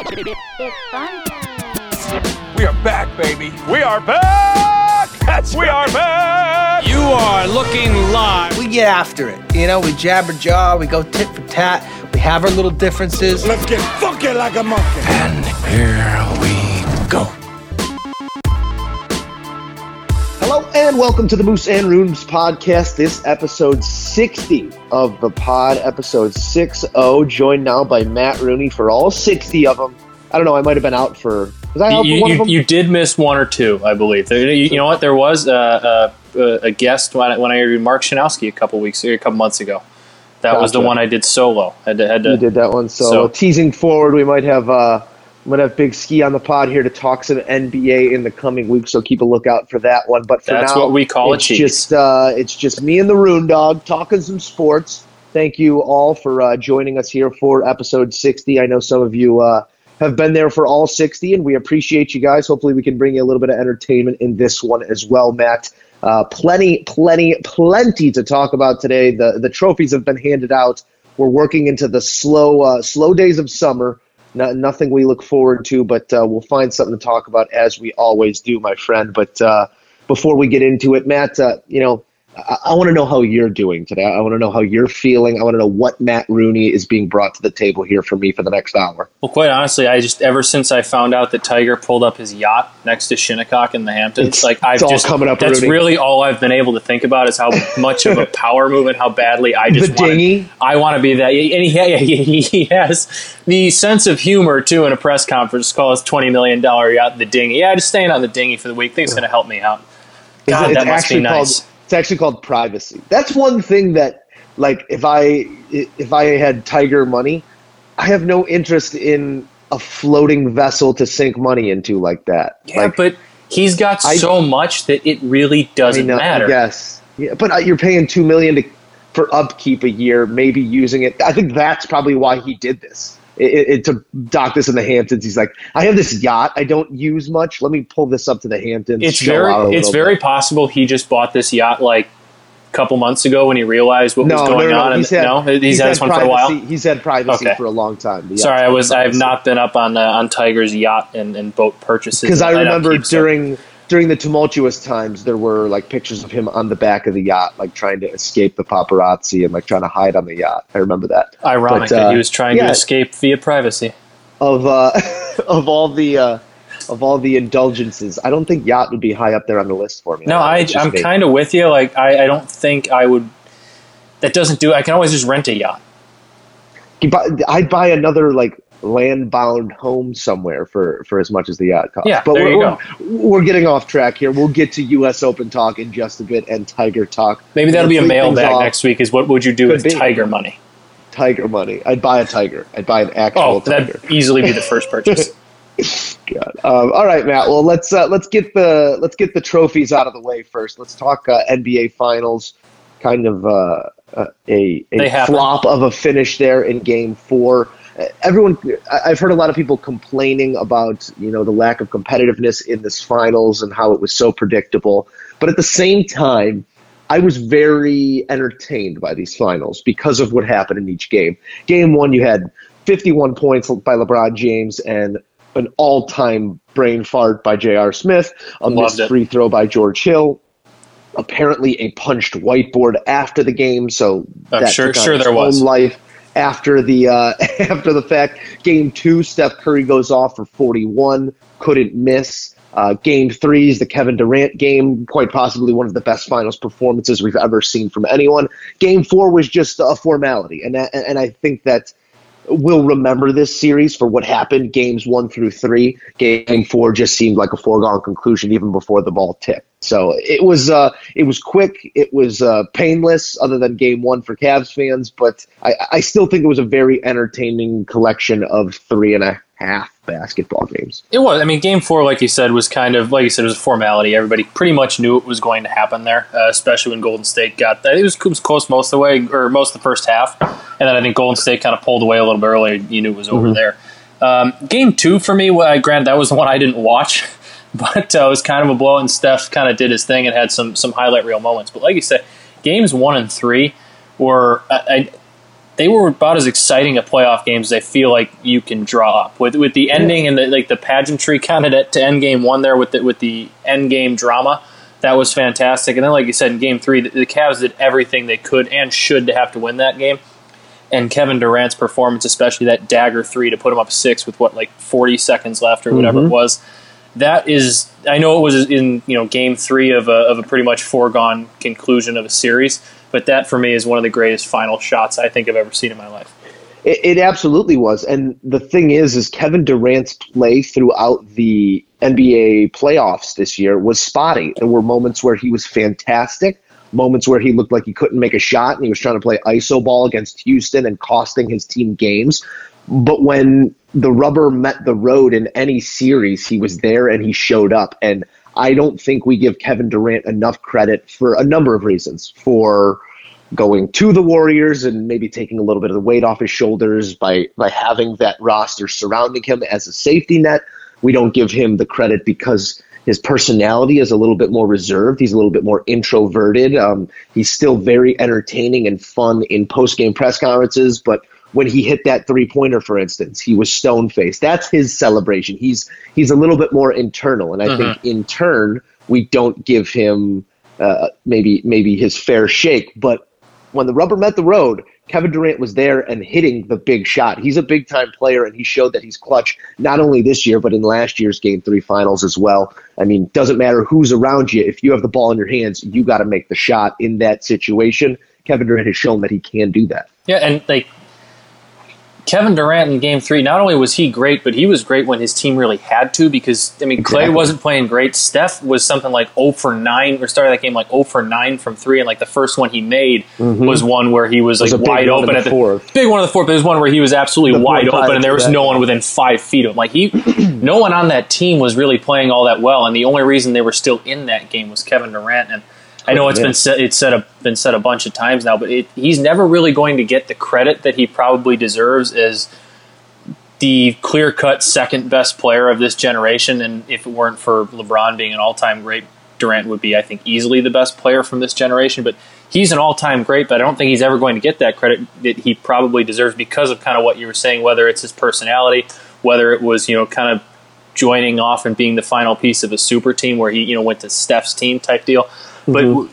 It's fun time. We are back, baby. We are back! That's we right. are back! You are looking live. we get after it. You know, we jabber jaw, we go tit for tat, we have our little differences. Let's get funky like a monkey. And here and welcome to the Moose and Runes podcast. This episode 60 of the pod, episode 60. Joined now by Matt Rooney for all 60 of them. I don't know, I might have been out for. Was I out You, for one you, of them? you did miss one or two, I believe. There, you, you know what? There was a, a, a guest when I, when I interviewed Mark Shanowski a couple weeks, a couple months ago. That was the one I did solo. Had to, had to, you did that one. So, So- teasing forward, we might have uh, might have Big Ski on the pod here to talk some NBA in the coming weeks. So keep a lookout for that one. But for That's now, what we call it's just uh, it's just me and the Rune Dog talking some sports. Thank you all for uh, joining us here for episode 60. I know some of you uh, have been there for all 60, and we appreciate you guys. Hopefully, we can bring you a little bit of entertainment in this one as well, Matt. Uh, plenty, plenty, plenty to talk about today. The the trophies have been handed out. We're working into the slow, uh, slow days of summer. No, nothing we look forward to, but uh, we'll find something to talk about as we always do, my friend. But uh, before we get into it, Matt, uh, you know, I, I want to know how you're doing today. I want to know how you're feeling. I want to know what Matt Rooney is being brought to the table here for me for the next hour. well, quite honestly, I just ever since I found out that Tiger pulled up his yacht next to Shinnecock in the Hamptons, It's- like I've it's just coming up, That's Rooney. really all I've been able to think about is how much of a power move and how badly I just The wanna- dinghy? I want to be that, and he, yeah, he, he has the sense of humor too in a press conference. Call his twenty million dollar yacht the dinghy. Yeah, just staying on the dinghy for the week. Think it's going to help me out. God, that must be nice. called it's actually called privacy. That's one thing that like if I if I had Tiger money, I have no interest in a floating vessel to sink money into like that. Yeah, like, but he's got I- so much that it really doesn't know, matter. Yes. Yeah, but uh, you're paying 2 million to for upkeep a year, maybe using it. I think that's probably why he did this. It, it, to dock this in the Hamptons, he's like, I have this yacht I don't use much. Let me pull this up to the Hamptons. It's chill out a very, it's very bit." possible he just bought this yacht like a couple months ago when he realized what no, was going no, no. on. He's and, had, no, he's, he's had this one for a while. privacy- He's had privacy Okay. for a long time. Sorry, I was I have not been up on uh, on Tiger's yacht and, and boat purchases because I remember during during the tumultuous times there were like pictures of him on the back of the yacht, like trying to escape the paparazzi and like trying to hide on the yacht. I remember that. ironic but, that uh, he was trying yeah. to escape via privacy. Of uh, of all the uh, of all the indulgences, I don't think yacht would be high up there on the list for me. No, I, I'm kind of with you. Like I, I don't think I would. That doesn't do. I can always just rent a yacht. You buy- I'd buy another like land bound home somewhere for for as much as the yacht costs. Yeah, but there we're, you we're, we're getting off track here. We'll get to U.S. Open talk in just a bit and Tiger talk. Maybe that'll be a Let's lead things mailbag next week. Is what would you do with be. Tiger money? Tiger money. I'd buy a tiger. I'd buy an actual Oh, tiger. that'd easily be the first purchase. God. Um, all right, Matt. Well, let's uh, let's get the let's get the trophies out of the way first. Let's talk uh, NBA Finals. Kind of uh, uh, a, a flop of a finish there in Game Four. Everyone, I've heard a lot of people complaining about you know the lack of competitiveness in this finals and how it was so predictable. But at the same time, I was very entertained by these finals because of what happened in each game. Game one, you had 51 points by LeBron James and an all-time brain fart by J.R. Smith, a Loved missed it. free throw by George Hill, apparently a punched whiteboard after the game. So I'm that sure- took on sure its there was. life after the uh, after the fact. Game two, Steph Curry goes off for 41, couldn't miss. Uh, game three is the Kevin Durant game, quite possibly one of the best finals performances we've ever seen from anyone. Game four was just a formality, and and I think that we'll remember this series for what happened games one through three. Game four just seemed like a foregone conclusion even before the ball tipped. So it was uh, it was quick, it was uh, painless, other than game one for Cavs fans. But I, I still think it was a very entertaining collection of three and a half basketball games. It was. I mean, game four, like you said, was kind of like you said, it was a formality. Everybody pretty much knew it was going to happen there, uh, especially when Golden State got that. It was, it was close most of the way, or most of the first half, and then I think Golden State kind of pulled away a little bit earlier. You knew it was over there. Um, game two for me, well, granted, that was the one I didn't watch, but uh, it was kind of a blow, and Steph kind of did his thing and had some some highlight reel moments. But like you said, games one and three were. I, I, they were about as exciting a playoff game as I feel like you can draw up with with the ending and the like the pageantry kind of to end game one there with the with the end game drama. That was fantastic. And then, like you said, in game three, the, the Cavs did everything they could and should to have to win that game. And Kevin Durant's performance, especially that dagger three to put him up six with what like forty seconds left or whatever Mm-hmm. it was, that is I know it was in you know game three of a, of a pretty much foregone conclusion of a series, but that for me is one of the greatest final shots I think I've ever seen in my life. It, it absolutely was. And the thing is, is Kevin Durant's play throughout the NBA playoffs this year was spotty. There were moments where he was fantastic, moments where he looked like he couldn't make a shot and he was trying to play iso ball against Houston and costing his team games. But when the rubber met the road in any series, he was there and he showed up. And I don't think we give Kevin Durant enough credit for a number of reasons. For going to the Warriors and maybe taking a little bit of the weight off his shoulders by by having that roster surrounding him as a safety net. We don't give him the credit because his personality is a little bit more reserved. He's a little bit more introverted. Um, he's still very entertaining and fun in post game press conferences, but when he hit that three pointer, for instance, he was stone faced. That's his celebration. He's he's a little bit more internal, and I think in turn we don't give him uh, maybe maybe his fair shake. But when the rubber met the road, Kevin Durant was there and hitting the big shot. He's a big time player, and he showed that he's clutch not only this year but in last year's Game Three Finals as well. I mean, doesn't matter who's around you. If you have the ball in your hands, you got to make the shot in that situation. Kevin Durant has shown that he can do that. Yeah, and like Kevin Durant in game three, not only was he great, but he was great when his team really had to because, I mean, Clay Exactly. wasn't playing great. Steph was something like 0 for 9, or started that game like 0 for 9 from three, and like the first one he made was one where he was Mm-hmm. was like wide open the at the fourth. big one of the fourth, but there's one where he was absolutely The wide open and there was no one within five feet of him. Like he, no one on that team was really playing all that well, and the only reason they were still in that game was Kevin Durant. And I know it's been said, it's said a, been said a bunch of times now, but it, he's never really going to get the credit that he probably deserves as the clear cut second best player of this generation. And if it weren't for LeBron being an all time great, Durant would be, I think, easily the best player from this generation. But he's an all time great, but I don't think he's ever going to get that credit that he probably deserves because of kind of what you were saying, whether it's his personality, whether it was, you know, kind of joining off and being the final piece of a super team where he, you know, went to Steph's team type deal. But w-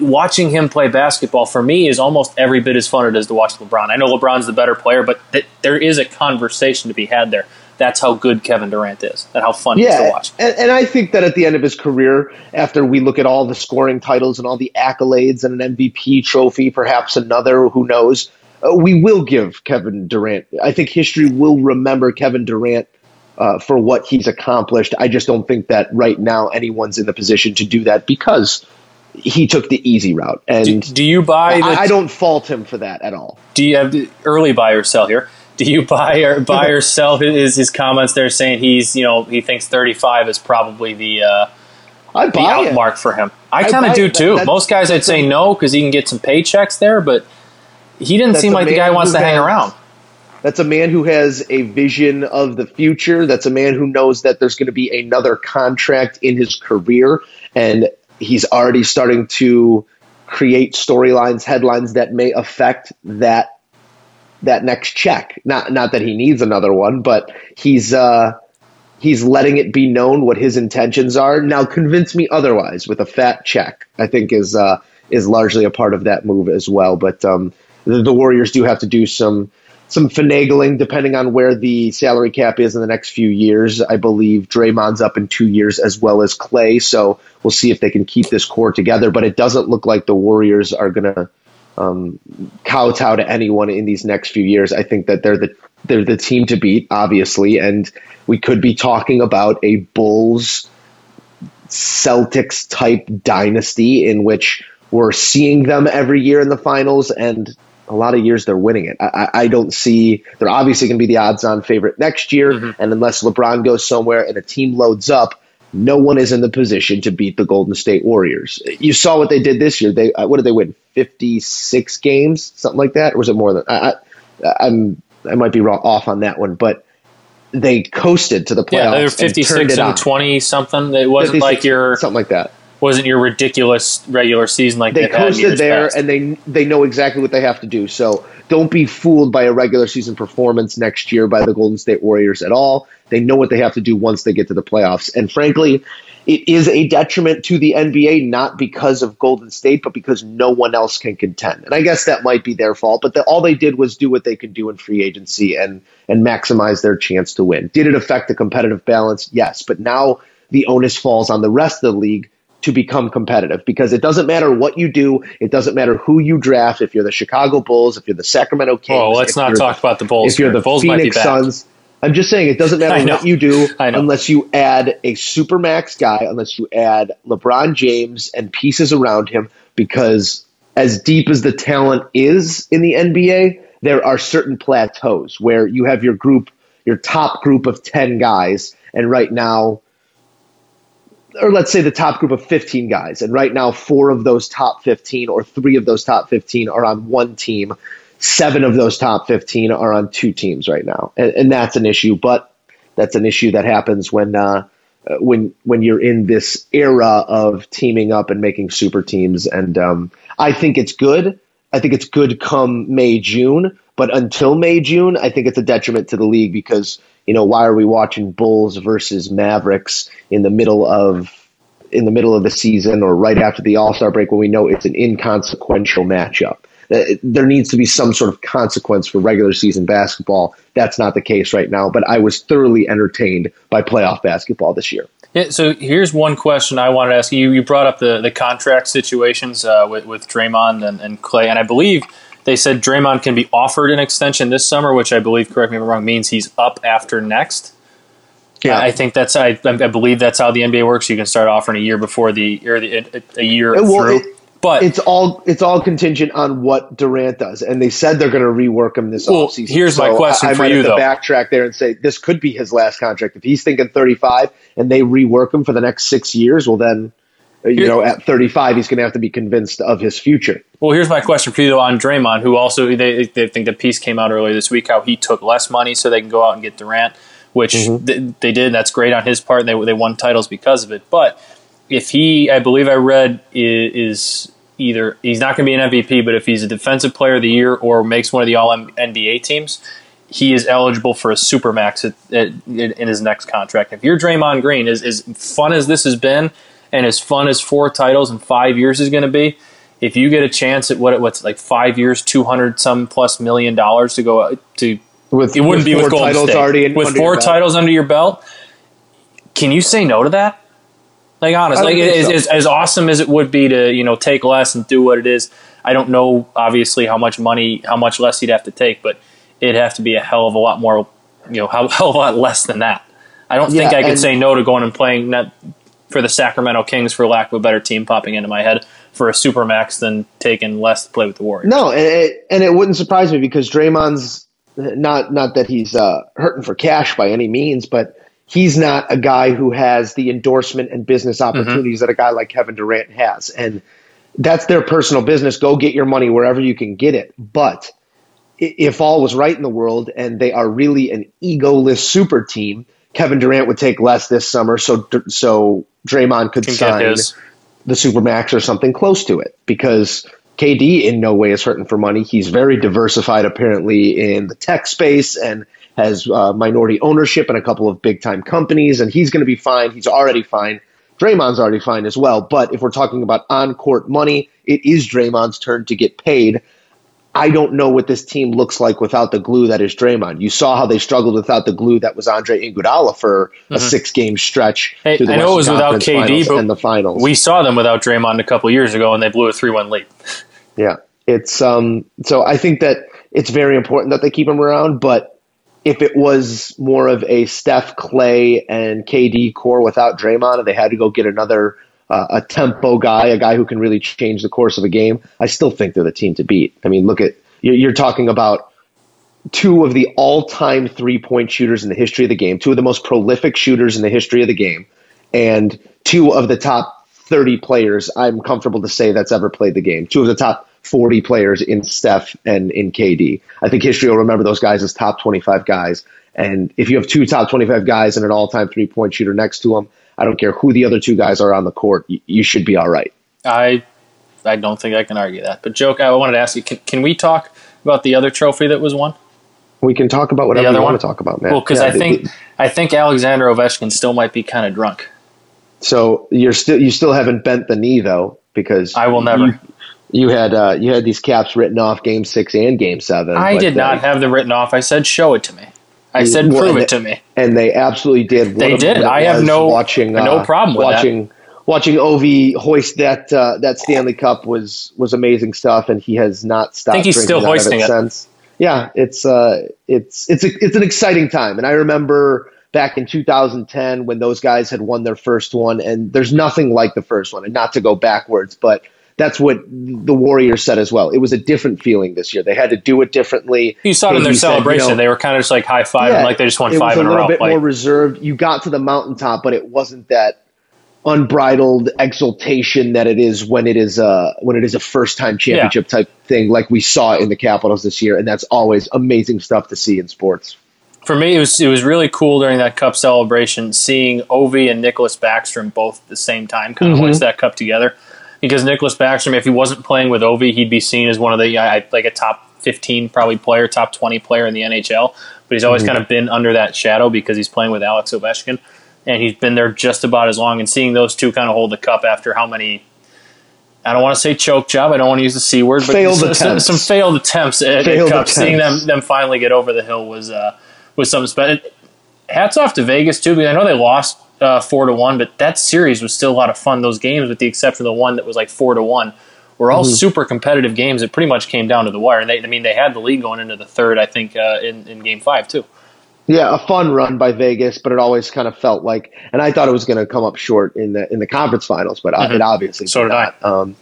watching him play basketball for me is almost every bit as fun it is to watch LeBron. I know LeBron's the better player, but th- there is a conversation to be had there. That's how good Kevin Durant is, and how fun he is to watch. and, and I think that at the end of his career, after we look at all the scoring titles and all the accolades and an MVP trophy, perhaps another, who knows, uh, we will give Kevin Durant. I think history will remember Kevin Durant uh, for what he's accomplished. I just don't think that right now anyone's in the position to do that because he took the easy route, and do you buy? I, I don't fault him for that at all. do you have early buy or sell here? Do you buy or buy or sell his his comments there saying he's you know he thinks thirty five is probably the uh, I the buy out it. mark for him? I kind of do it. That- too. that's- Most guys I'd say no because he can get some paychecks there, but he didn't seem like the guy wants to hang around. That's a man who has a vision of the future. That's a man who knows that there's going to be another contract in his career, and he's already starting to create storylines, headlines that may affect that that next check. Not not that he needs another one, but he's uh, he's letting it be known what his intentions are. Now, convince me otherwise with a fat check. I think is uh, is largely a part of that move as well. But um, the, the Warriors do have to do some some finagling depending on where the salary cap is in the next few years. I believe Draymond's up in two years as well as Clay, so we'll see if they can keep this core together. But it doesn't look like the Warriors are going to um, kowtow to anyone in these next few years. I think that they're the they're the team to beat, obviously, and we could be talking about a Bulls Celtics type dynasty in which we're seeing them every year in the finals, and a lot of years they're winning it. I, I don't see they're obviously going to be the odds-on favorite next year, and unless LeBron goes somewhere and a team loads up. No one is in the position to beat the Golden State Warriors. You saw what they did this year. They uh, what did they win? Fifty six games, something like that, or was it more than? I, I, I'm I might be wrong off on that one, but they coasted to the playoffs. Yeah, they were and fifty turned six it and twenty something. It wasn't like you're something like that. Wasn't your ridiculous regular season like they coasted there past. and they they know exactly what they have to do. So don't be fooled by a regular season performance next year by the Golden State Warriors at all. They know what they have to do once they get to the playoffs. And frankly, it is a detriment to the NBA not because of Golden State, but because no one else can contend. And I guess that might be their fault, but the, all they did was do what they could do in free agency and and maximize their chance to win. Did it affect the competitive balance? Yes, but now the onus falls on the rest of the league to become competitive because it doesn't matter what you do. It doesn't matter who you draft. If you're the Chicago Bulls, if you're the Sacramento oh, Kings. Oh, let's not talk about the Bulls If you're the Bulls Phoenix. Suns. I'm just saying it doesn't matter what you do unless you add a supermax guy, unless you add LeBron James and pieces around him because as deep as the talent is in the NBA, there are certain plateaus where you have your group, your top group of 10 guys, and right now or let's say the top group of 15 guys. And right now, four of those top 15 or three of those top 15 are on one team. Seven of those top 15 are on two teams right now. And, and that's an issue, but that's an issue that happens when, uh, uh, when, when you're in this era of teaming up and making super teams. And, um, I think it's good. I think it's good come May, June. But until May, June, I think it's a detriment to the league because, you know, why are we watching Bulls versus Mavericks in the middle of in the middle of the season or right after the All Star break when we know it's an inconsequential matchup? There needs to be some sort of consequence for regular season basketball. That's not the case right now, but I was thoroughly entertained by playoff basketball this year. Yeah, so here's one question I wanted to ask you. You brought up the, the contract situations uh, with, with Draymond and, and Clay, and I believe they said Draymond can be offered an extension this summer, which I believe, correct me if I'm wrong, means he's up after next. Yeah. I think that's I, I believe that's how the NBA works. You can start offering a year before the or the, a, a year Well, through. it- but It's all it's all contingent on what Durant does, and they said they're going to rework him this Well, offseason. here's my question I, I for you, have to though. Backtrack there and say this could be his last contract. If he's thinking 35 and they rework him for the next six years, well then, uh, you know, at 35 he's going to have to be convinced of his future. Well, here's my question for you though on Draymond, who also they, they think the piece came out earlier this week how he took less money so they can go out and get Durant, which Mm-hmm. th- they did. That's great on his part. And they they won titles because of it. But if he, I believe I read, is either he's not going to be an MVP, but if he's a defensive player of the year or makes one of the All NBA teams, he is eligible for a supermax at, at, in in his next contract. If you're Draymond Green, as, as fun as this has been, and as fun as four titles in five years is going to be, if you get a chance at what what's like five years, two hundred some plus million dollars to go uh, to, With it wouldn't be four with Golden titles State. already in, with four titles under your belt. Can you say no to that? Like honest, I like as, so. as, as awesome as it would be to you know take less and do what it is. I don't know obviously how much money, how much less he'd have to take, but it'd have to be a hell of a lot more, you know, hell, hell of a lot less than that. I don't think I could say no to going and playing net for the Sacramento Kings, for lack of a better team popping into my head, for a super max than taking less to play with the Warriors. No, and it, and it wouldn't surprise me because Draymond's not not that he's uh, hurting for cash by any means, but he's not a guy who has the endorsement and business opportunities that a guy like Kevin Durant has, and that's their personal business. Go get your money wherever you can get it. But if all was right in the world and they are really an egoless super team, Kevin Durant would take less this summer, so so Draymond could sign the Supermax or something close to it because KD in no way is hurting for money. He's very diversified apparently in the tech space and has uh, minority ownership in a couple of big time companies, and he's going to be fine. He's already fine. Draymond's already fine as well. But if we're talking about on court money, it is Draymond's turn to get paid. I don't know what this team looks like without the glue that is Draymond. You saw how they struggled without the glue that was Andre Iguodala for a six game stretch. Mm-hmm. Hey, I know it was Western without KD, but the finals. We saw them without Draymond a couple years ago, and they blew a three-one lead. Yeah, it's um. So I think that it's very important that they keep him around. But if it was more of a Steph, Clay, and KD core without Draymond, and they had to go get another uh, a tempo guy, a guy who can really change the course of a game, I still think they're the team to beat. I mean, look at you're, talking about two of the all-time three-point shooters in the history of the game, two of the most prolific shooters in the history of the game, and two of the top 30 players I'm comfortable to say that's ever played the game. Two of the top 40 players in Steph and in KD. I think history will remember those guys as top 25 guys. And if you have two top 25 guys and an all time three point shooter next to them, I don't care who the other two guys are on the court, you, you should be all right. I I don't think I can argue that. But joke, I wanted to ask you: Can, can we talk about the other trophy that was won? We can talk about whatever you one? want to talk about, man. Well, because Yeah, I think the- I think Alexander Ovechkin still might be kind of drunk. so. You're still you still haven't bent the knee though because I will never. You, you had uh, you had these caps written off game six and game seven. I did they- not have them written off. I said, "Show it to me." I said, "Prove it to me." and they absolutely did. They did. I have no- watching no uh, problem with that. watching watching Ovi hoist that uh, that Stanley Cup was was amazing stuff, and he has not stopped. think he's drinking still hoisting it. since. Yeah, it's uh, it's it's a, it's an exciting time, and I remember back in 2010 when those guys had won their first one, and there's nothing like the first one, and not to go backwards, but. That's what the Warriors said as well. It was a different feeling this year. They had to do it differently. You saw it in their He said, you celebration. know, they were kind of just like high fiving, like they just won it five was in a a little bit Like, more reserved. You got to the mountaintop, but it wasn't that unbridled exultation that it is when it is a when it is a first time championship type thing, like we saw in the Capitals this year, and that's always amazing stuff to see in sports. for me, it was it was really cool during that cup celebration seeing Ovi and Nicklas Backstrom both at the same time kind of mm-hmm. hoist that cup together. Because Nicklas Backstrom, if he wasn't playing with Ovi, he'd be seen as one of the I, like a top fifteen probably player, top twenty player in the NHL. But he's always kind of been under that shadow because he's playing with Alex Ovechkin, and he's been there just about as long. And seeing those two kind of hold the cup after how many. I don't want to say choke job. I don't want to use the c word, but Failed some, some, attempts. some failed attempts at, at Failed cup. Seeing them them finally get over the hill was uh, was something special. Hats off to Vegas too, because I know they lost uh, four to one, but that series was still a lot of fun. Those games, with the exception of the one that was like four to one, were all super competitive games. It pretty much came down to the wire. And they, I mean, they had the lead going into the third. I think uh, in in game five too. Yeah, a fun run by Vegas, but it always kind of felt like, and I thought it was going to come up short in the in the conference finals, but uh it obviously So did not. Um,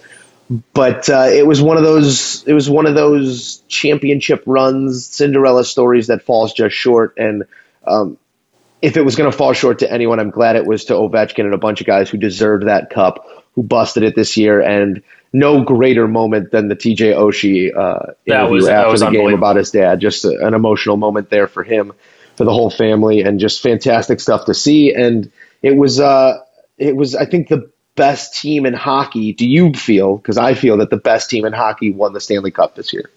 but uh, it was one of those it was one of those championship runs, Cinderella stories that falls just short. And um, if it was going to fall short to anyone, I'm glad it was to Ovechkin and a bunch of guys who deserved that cup, who busted it this year, and. No greater moment than the TJ Oshie uh, That interview was- that after was the game about his dad. Just a, an emotional moment there for him for the whole family and just fantastic stuff to see. And it was, uh, it was, I think the best team in hockey. Do you feel? Because I feel that the best team in hockey won the Stanley Cup this year.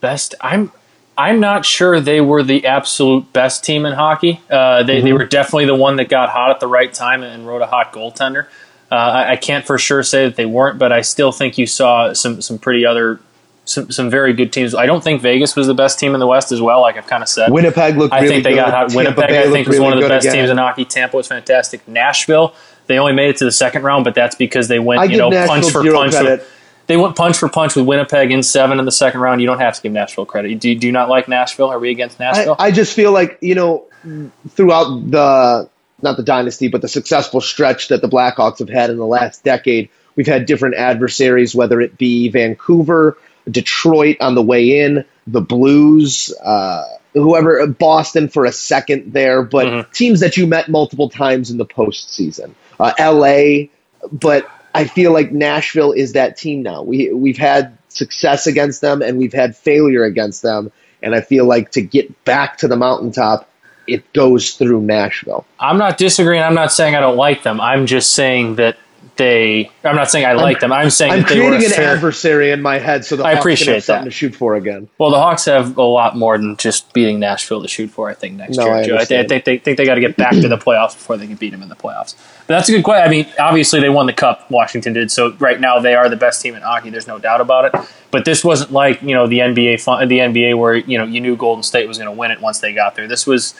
best. I'm I'm not sure they were the absolute best team in hockey. Uh, they they were definitely the one that got hot at the right time and rode a hot goaltender. Uh, I, I can't for sure say that they weren't, but I still think you saw some some pretty other some some very good teams. I don't think Vegas was the best team in the West as well. Like I've kind of said, Winnipeg looked. I really think they good. got hot. Winnipeg, I think, was really one of the best again. teams in hockey. Tampa was fantastic. Nashville, they only made it to the second round, but that's because they went, I you know, punch for punch. With, they went punch for punch with Winnipeg in seven in the second round. You don't have to give Nashville credit. Do, do you not like Nashville? Are we against I, Nashville? I just feel like you know throughout the not the dynasty, but the successful stretch that the Blackhawks have had in the last decade, we've had different adversaries, whether it be Vancouver, Detroit on the way in, the Blues, uh, whoever, Boston for a second there, but Mm-hmm. teams that you met multiple times in the postseason, uh, LA, but I feel like Nashville is that team now. We we've had success against them and we've had failure against them, and I feel like to get back to the mountaintop, it goes through Nashville. I'm not disagreeing. I'm not saying I don't like them. I'm just saying that they. I'm not saying I like them. I'm saying I'm that they were creating an fair. adversary in my head, so the I Hawks appreciate have something that. to shoot for again. Well, the Hawks have a lot more than just beating Nashville to shoot for. I think next No, year, I Joe. I, th- I think they think they got to get back to the playoffs before they can beat them in the playoffs. But that's a good question. I mean, obviously they won the cup. Washington did. So right now they are the best team in hockey. There's no doubt about it. But this wasn't like you know the NBA fun, the NBA where you know you knew Golden State was going to win it once they got there. This was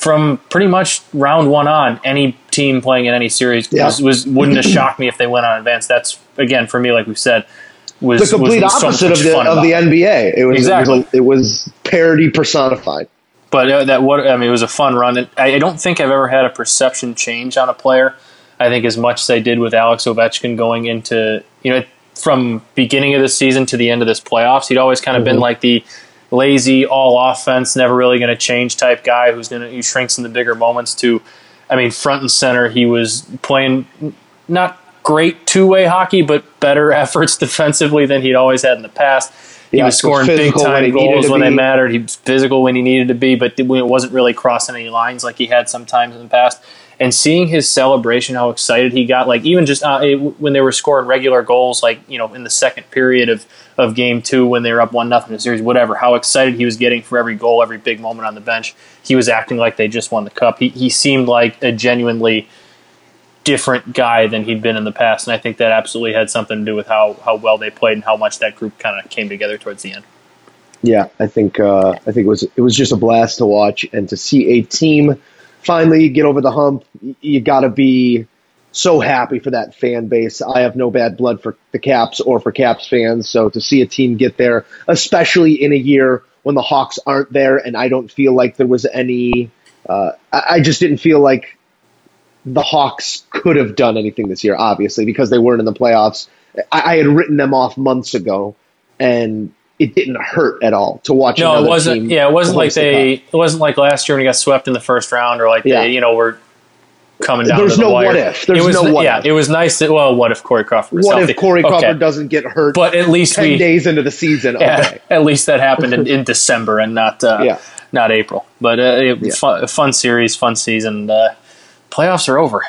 from pretty much round one on. Any team playing in any series Yeah. was, was wouldn't have shocked me if they went on advance. That's again for me, like we've said. Was, The complete was, was opposite much of the of the. NBA. It was Exactly. it was, a, it was parody personified. But uh, that what I mean, it was a fun run. And I, I don't think I've ever had a perception change on a player. I think as much as I did with Alex Ovechkin going into you know from beginning of the season to the end of this playoffs, he'd always kind of been like the lazy, all offense, never really going to change type guy who's going to who shrinks in the bigger moments. To, I mean, front and center, he was playing not great two way hockey, but better efforts defensively than he'd always had in the past. He Yeah, was was scoring big physical when time goals when they mattered. He was physical when he needed to be, but it wasn't really crossing any lines like he had sometimes in the past. And seeing his celebration, how excited he got, like even just uh, it, when they were scoring regular goals, like you know in the second period of, of game two when they were up one nothing in the series, whatever. How excited he was getting for every goal, every big moment on the bench. He was acting like they just won the cup. He he seemed like a genuinely different guy than he'd been in the past, and I think that absolutely had something to do with how how well they played and how much that group kind of came together towards the end. Yeah, I think uh, I think it was it was just a blast to watch and to see a team finally get over the hump. You got to be so happy for that fan base. I have no bad blood for the Caps or for Caps fans, so to see a team get there, especially in a year when the Hawks aren't there, and I don't feel like there was any. Uh, I, I just didn't feel like the Hawks could have done anything this year, obviously, because they weren't in the playoffs. I, I had written them off months ago, and it didn't hurt at all to watch. No, it wasn't. Yeah, it wasn't like the they. It wasn't like last year when he got swept in the first round, or like Yeah. they, you know, were coming down. There's to the no wire. what if. There's it was, no what Yeah, if. it was nice that. Well, what if Corey Crawford? Was What healthy? if Corey Okay. Crawford doesn't get hurt? But at least ten we. days into the season, yeah, at least that happened in, in December and not. Uh, Yeah. Not April, but uh, it, Yeah. fun, fun series, fun season. Uh, playoffs are over.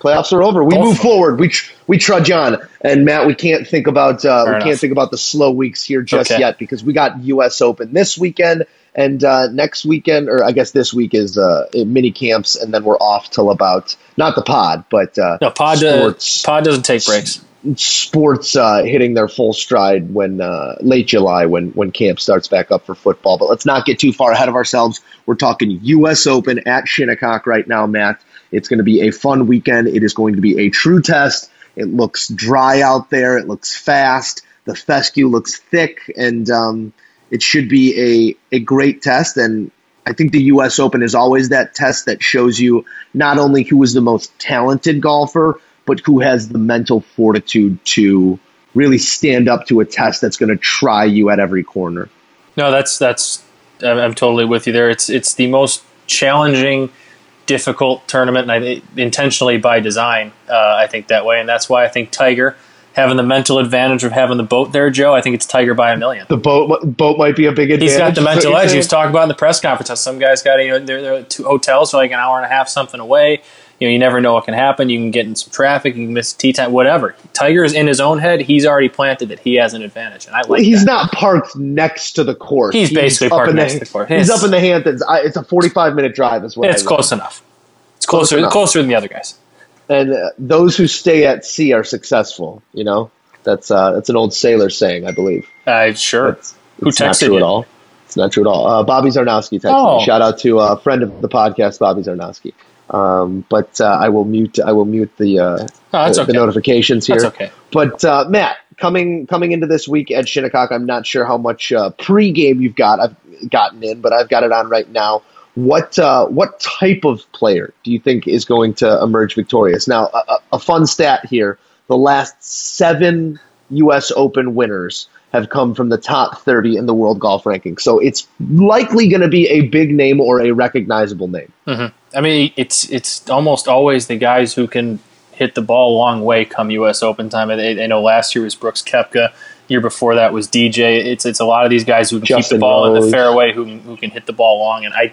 Playoffs are over. We Both move forward. We tr- we trudge on. And Matt, we can't think about uh, we Fair can't think about the slow weeks here just Okay. yet because we got U.S. Open this weekend and uh, next weekend, or I guess this week is uh, mini camps, and then we're off till about not the pod, but uh, No, Pod. Uh, sports. pod doesn't take breaks. sports uh, hitting their full stride when uh, late July when when camp starts back up for football. But let's not get too far ahead of ourselves. We're talking U.S. Open at Shinnecock right now, Matt. It's going to be a fun weekend. It is going to be a true test. It looks dry out there. It looks fast. The fescue looks thick, and um, it should be a a great test. And I think the U.S. Open is always that test that shows you not only who is the most talented golfer, but who has the mental fortitude to really stand up to a test that's going to try you at every corner. No, that's that's. I'm, I'm totally with you there. It's it's the most challenging, difficult tournament, and I intentionally by design. Uh, I think that way, and that's why I think Tiger having the mental advantage of having the boat there, Joe. I think it's Tiger by a million. The boat boat might be a big advantage. He's got the mental edge. He was talking about in the press conference how some guys got you know their, their two hotels are like an hour and a half something away. You know, you never know what can happen. You can get in some traffic. You can miss tee time. Whatever. Tiger is in his own head. He's already planted that he has an advantage, and I like. He's that. not parked next to the course. He's basically up parked next to the course. He's It's- up in the Hamptons. I, it's a 45 minute drive. Is what It's close enough. It's closer enough. closer than the other guys. And uh, those who stay at sea are successful. You know, that's uh, that's an old sailor saying, I believe. Uh, sure. It's, Who it's not texted true you? at all. It's not true at all. Uh, Bobby Zarnowski texted Oh. me. Shout out to a friend of the podcast, Bobby Zarnowski. Um, but uh, I will mute. I will mute the uh, Oh, the, okay. the notifications here. That's okay. But uh, Matt, coming coming into this week at Shinnecock, I'm not sure how much uh, pregame you've got. I've gotten in, but I've got it on right now. What uh, what type of player do you think is going to emerge victorious? Now, a, a- a fun stat here: the last seven U.S. Open winners have come from the top 30 in the world golf ranking. So it's likely going to be a big name or a recognizable name. I mean, it's it's almost always the guys who can hit the ball a long way come U.S. Open time. I, I know last year was Brooks Koepka. Year before that was DJ. It's it's a lot of these guys who can keep the ball in the fairway, who can- who can hit the ball long. And I,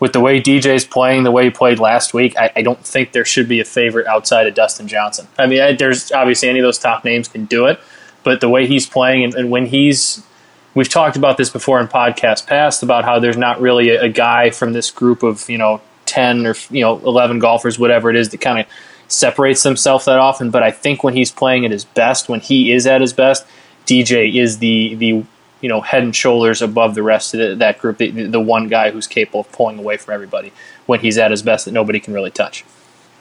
with the way DJ's playing, the way he played last week, I, I don't think there should be a favorite outside of Dustin Johnson. I mean, I, there's obviously any of those top names can do it, but the way he's playing and, and when he's we've talked about this before in podcasts past about how there's not really a, a guy from this group of you know 10 or you know 11 golfers whatever it is that kind of separates himself that often but i think when he's playing at his best when he is at his best dj is the the you know head and shoulders above the rest of the, that group the, the one guy who's capable of pulling away from everybody when he's at his best that nobody can really touch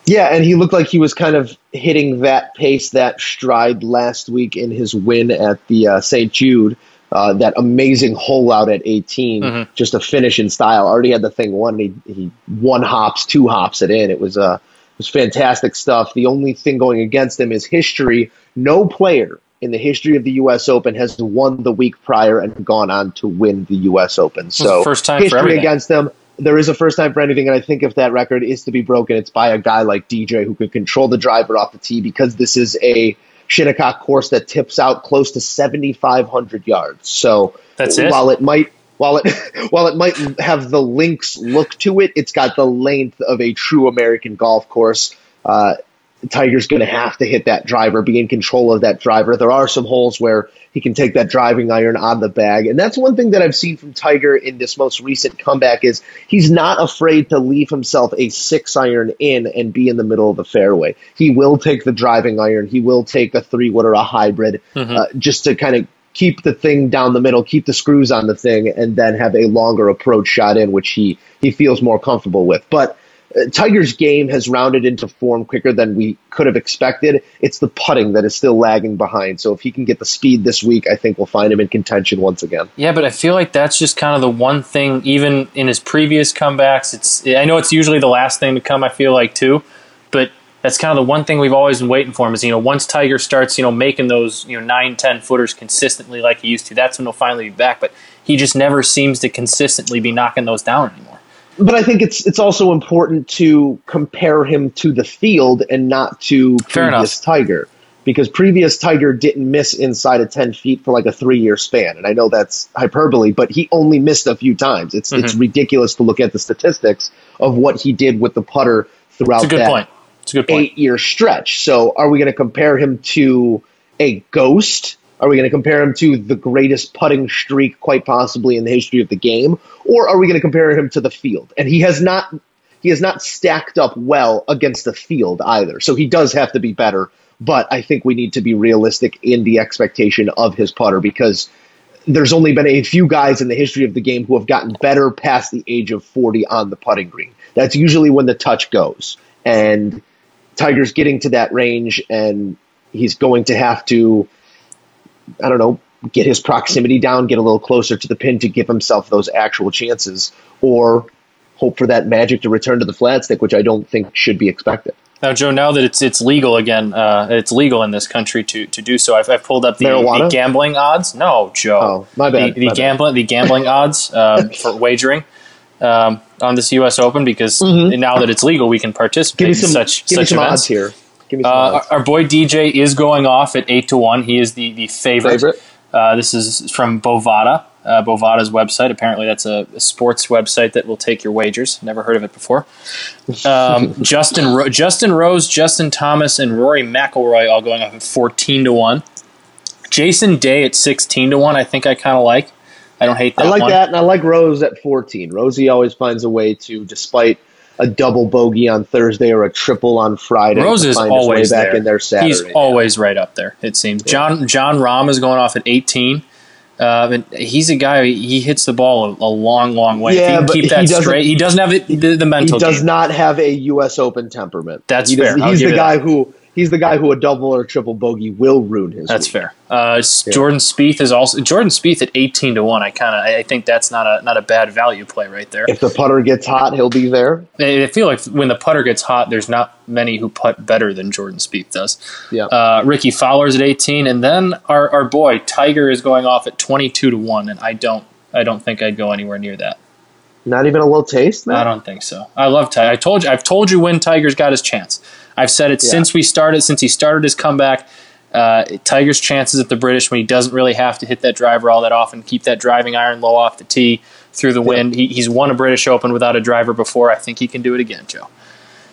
Yeah, and he looked like he was kind of hitting that pace, that stride last week in his win at the uh, St. Jude. Uh, that amazing hole out at 18, Mm-hmm. just a finish in style. Already had the thing won. He, he one hops, two hops it in. It was uh, it was fantastic stuff. The only thing going against him is history. No player in the history of the U.S. Open has won the week prior and gone on to win the U.S. Open. So first time for history against them. there is a first time for anything, and I think if that record is to be broken, it's by a guy like DJ who can control the driver off the tee because this is a Shinnecock course that tips out close to 7,500 yards. So That's it? while it might while it while it might have the links look to it, it's got the length of a true American golf course. Uh, Tiger's going to have to hit that driver, be in control of that driver. There are some holes where he can take that driving iron on the bag, and that's one thing that I've seen from Tiger in this most recent comeback is he's not afraid to leave himself a six iron in and be in the middle of the fairway. He will take the driving iron. He will take a three wood or a hybrid uh, just to kind of keep the thing down the middle, keep the screws on the thing, and then have a longer approach shot in, which he he feels more comfortable with. But Tiger's game has rounded into form quicker than we could have expected. It's the putting that is still lagging behind. So if he can get the speed this week, I think we'll find him in contention once again. Yeah, but I feel like that's just kind of the one thing. Even in his previous comebacks, it's I know it's usually the last thing to come. I feel like too, but that's kind of the one thing we've always been waiting for him. Is you know once Tiger starts you know making those you know nine ten footers consistently like he used to, that's when he'll finally be back. But he just never seems to consistently be knocking those down anymore. But I think it's it's also important to compare him to the field and not to Fair previous enough. Tiger. Because previous Tiger didn't miss inside of ten feet for like a three year span. And I know that's hyperbole, but he only missed a few times. It's it's Mm-hmm. ridiculous to look at the statistics of what he did with the putter throughout It's a good that point. It's a good point. eight year stretch. So are we going to compare him to a ghost? Are we going to compare him to the greatest putting streak, quite possibly in the history of the game, or are we going to compare him to the field? And he has not he has not stacked up well against the field either. So he does have to be better. But I think we need to be realistic in the expectation of his putter because there's only been a few guys in the history of the game who have gotten better past the age of 40 on the putting green. That's usually when the touch goes. And Tiger's getting to that range and he's going to have to, I don't know, get his proximity down, get a little closer to the pin to give himself those actual chances, or hope for that magic to return to the flat stick, which I don't think should be expected. Now, Joe, now that it's it's legal again, uh, it's legal in this country to, to do so. I've, I've pulled up the, the gambling odds. No, Joe. Oh, my bad, The, the my bad. gambling the gambling odds um, for wagering um, on this U.S. Open because now that it's legal, we can participate Mm-hmm. Give me some, in such such events. odds here. Give me some Uh, our, boy DJ is going off at eight to one. He is the the favorite. Favorite? Uh, this is from Bovada. Uh, Bovada's website. Apparently, that's a, a sports website that will take your wagers. Never heard of it before. Um, Justin Ro- Justin Rose, Justin Thomas, and Rory McIlroy all going off at fourteen to one. Jason Day at sixteen to one. I think I kind of like. I don't hate that. I like one. that, and I like Rose at 14. Rosie always finds a way to, despite a double bogey on Thursday or a triple on Friday, Rose is find his way always back there. in there Saturday. He's always right up there. It seems. John Jon Rahm is going off at 18. Uh, and he's a guy. He hits the ball a, a long, long way. Yeah, if he can but keep he that doesn't- straight, he doesn't have the, the he does game. not have a U.S. Open temperament. That's he fair. He's the guy that. who he's the guy who a double or a triple bogey will ruin his. That's week. fair. Uh, s- Jordan Spieth is also Jordan Spieth at 18 to one. I kind of I think that's not a not a bad value play right there. If the putter gets hot, he'll be there. I feel like when the putter gets hot, there's not many who putt better than Jordan Spieth does. Yeah. Uh, Rickie Fowler's at 18, and then our, our boy Tiger is going off at 22 to one, and I don't I don't think I'd go anywhere near that. Not even a little taste, man. I don't think so. I love Tiger. I told you I've told you when Tiger's got his chance. I've said it Yeah. since we started since he started his comeback. Uh, Tiger's chances at the British when he doesn't really have to hit that driver all that often, keep that driving iron low off the tee through the wind. He, he's won a British Open without a driver before. I think he can do it again, Joe.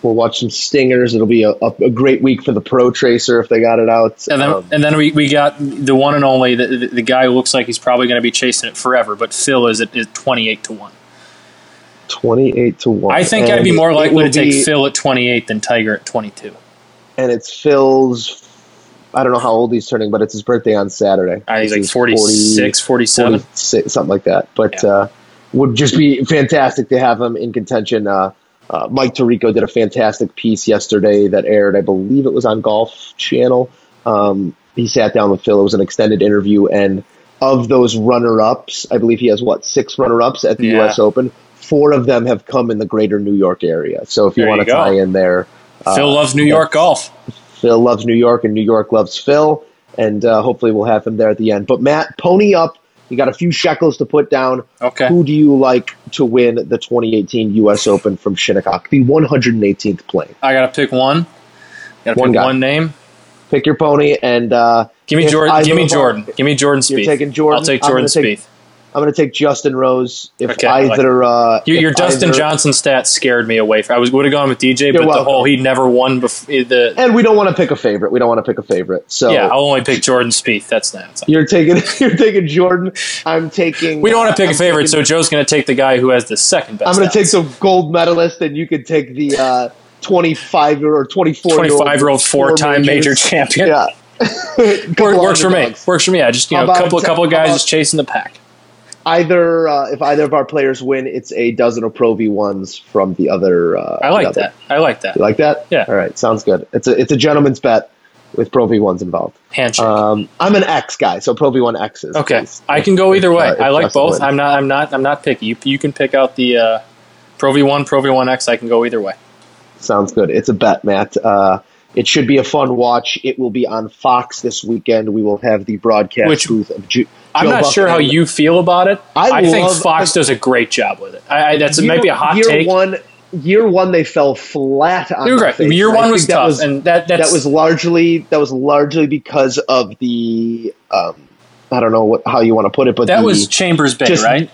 We'll watch some stingers. It'll be a, a, great week for the Protracer if they got it out. And then, Um, and then we, we got the one and only the, the, the guy who looks like he's probably going to be chasing it forever, but Phil is at is twenty eight to one. Twenty-eight to one. I think I'd be more likely to take be- Phil at twenty eight than Tiger at twenty two. and it's Phil's. I don't know how old he's turning, but it's his birthday on Saturday. I think like is 46, 47. 46, something like that. But Yeah. uh, would just be fantastic to have him in contention. Uh, uh, Mike Tirico did a fantastic piece yesterday that aired, I believe it was on Golf Channel. Um, he sat down with Phil. It was an extended interview, and of those runner-ups, I believe he has what six runner-ups at the Yeah. U.S. Open. Four of them have come in the greater New York area. So if you There want you to go. tie in there, Phil uh, loves New York golf. Phil loves New York, and New York loves Phil, and uh, hopefully we'll have him there at the end. But Matt, pony up You got a few shekels to put down. Okay. Who do you like to win the 2018 U.S. Open from Shinnecock, the 118th playing? I gotta pick one. Gotta One pick guy. one name. Pick your pony and uh, Give me Jordan. Give me Jordan. Give me Jordan Spieth. You're taking Jordan? I'll take Jordan gonna take- Spieth. I'm going to take Justin Rose. If Okay, I like either uh, Your, your Dustin either- Johnson stat scared me away. From, I was would have gone with DJ, but the whole he never won before the. and we don't want to pick a favorite. We don't want to pick a favorite. So Yeah, I'll only pick Jordan Spieth. That's not. you're taking you're taking Jordan. I'm taking. We don't want to pick I'm a favorite, so Joe's going to take the guy who has the second best. I'm going to take odds. the gold medalist, and you could take the uh, 25 year or 24 25 year old four time major champion. Yeah. Work, works for me. Works for me. I just you know a couple te- couple of guys about- just chasing the pack. Either uh, if either of our players win, it's a dozen of Pro V ones from the other. Uh, I like other. that. I like that. You like that? Yeah. All right, sounds good. It's a it's a gentleman's bet with Pro V ones involved. Handshake. Um, I'm an X guy, so Pro V one X's. okay, please. I can go either way. uh, I like both. wins. I'm not. I'm not. I'm not picky. You, you can pick out the uh, Pro V one, Pro V one X. I can go either way. Sounds good. It's a bet, Matt. Uh, it should be a fun watch. It will be on Fox this weekend. We will have the broadcast Which- booth of Ju- I'm Joe not Buck sure how and- you feel about it. I I, think love- Fox does a great job with it. I, I, that's it might be a hot year take. One, year one, they fell flat on They were their face. Year one think was that tough, was- and that that's that was largely that was largely because of the um, I don't know what how you want to put it, but that the, was Chambers Bay, just- right?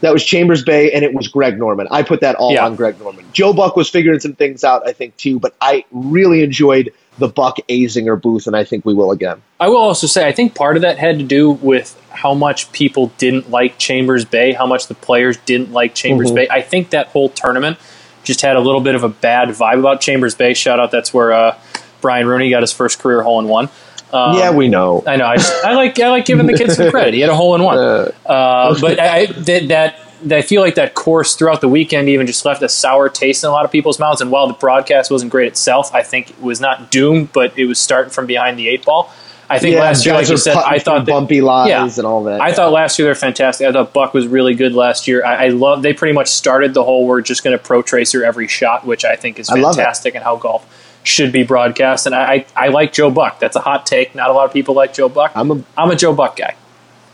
that was Chambers Bay, and it was Greg Norman. I put that all Yeah. on Greg Norman. Joe Buck was figuring some things out, I think too, but I really enjoyed the Buck Azinger booth, and I think we will again. I will also say I think part of that had to do with how much people didn't like Chambers Bay, how much the players didn't like Chambers Mhm. Bay. I think that whole tournament just had a little bit of a bad vibe about Chambers Bay. Shout out, that's where uh, Brian Rooney got his first career hole in one. Um, yeah, we know. I know. I, just, I like I like giving the kid some credit. He had a hole in one. Uh, Uh, but I, I that, that I feel like that course throughout the weekend even just left a sour taste in a lot of people's mouths. And while the broadcast wasn't great itself, I think it was not doomed, but it was starting from behind the eight ball. I think yeah, last year, like you said, I thought that, bumpy lies yeah. and all that. I thought last year they're fantastic. I thought Buck was really good last year. I, I love they pretty much started the whole we're just going to Protracer every shot, which I think is I love it. fantastic and how golf should be broadcast. And I, I I like Joe Buck. That's a hot take. Not a lot of people like Joe Buck. I'm a I'm a Joe Buck guy.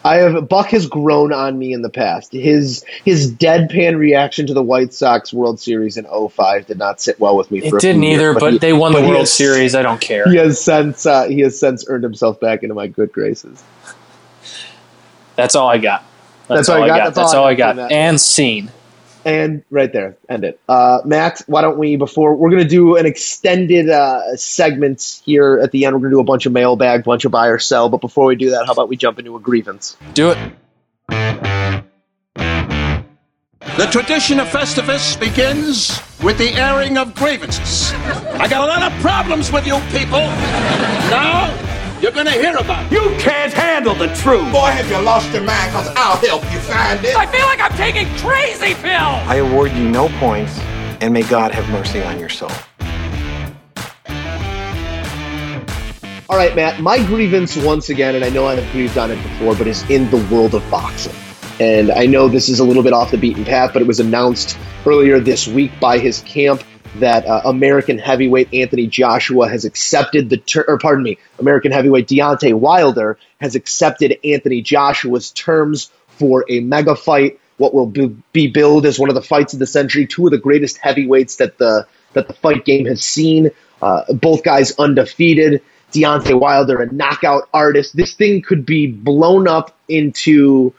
I have Buck has grown on me in the past. His his deadpan reaction to the White Sox World Series in 05 did not sit well with me. It for a didn't few years, either, but, he- they won the but he World has- Series. I don't care. He has since uh, he has since earned himself back into my good graces. That's all I got. That's all you got? That's, all I got. And scene. And right there, end it. Uh, Matt, why don't we before we're going to do an extended uh, segment here at the end? We're going to do a bunch of mailbag, bunch of buy or sell. But before we do that, how about we jump into a grievance? Do it. The tradition of Festivus begins with the airing of grievances. I got a lot of problems with you people. Now, you're gonna hear about it. You can't handle the truth. Boy, have you lost your mind, because I'll help you find it. I feel like I'm taking crazy pills. I award you no points, and may God have mercy on your soul. All right, Matt, my grievance once again, and I know I have grieved on it before, but is in the world of boxing. And I know this is a little bit off the beaten path, but it was announced earlier this week by his camp that uh, American heavyweight Anthony Joshua has accepted the ter- or pardon me, American heavyweight Deontay Wilder has accepted Anthony Joshua's terms for a mega fight. What will be, billed as one of the fights of the century, two of the greatest heavyweights that the that the fight game has seen. Uh, both guys undefeated. Deontay Wilder, a knockout artist. This thing could be blown up into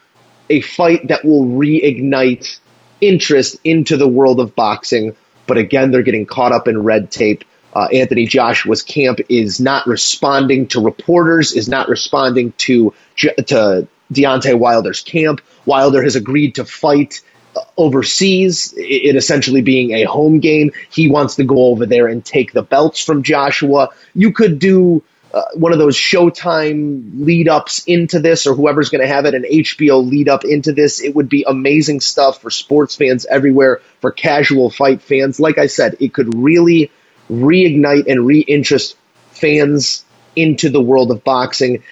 a fight that will reignite interest into the world of boxing. But again, they're getting caught up in red tape. Uh, Anthony Joshua's camp is not responding to reporters, is not responding to to Deontay Wilder's camp. Wilder has agreed to fight uh, overseas, it essentially being a home game. He wants to go over there and take the belts from Joshua. You could do uh, one of those Showtime lead ups into this, or whoever's going to have it, an HBO lead up into this. It would be amazing stuff for sports fans everywhere, for casual fight fans. Like I said, it could really reignite and reinterest fans into the world of boxing.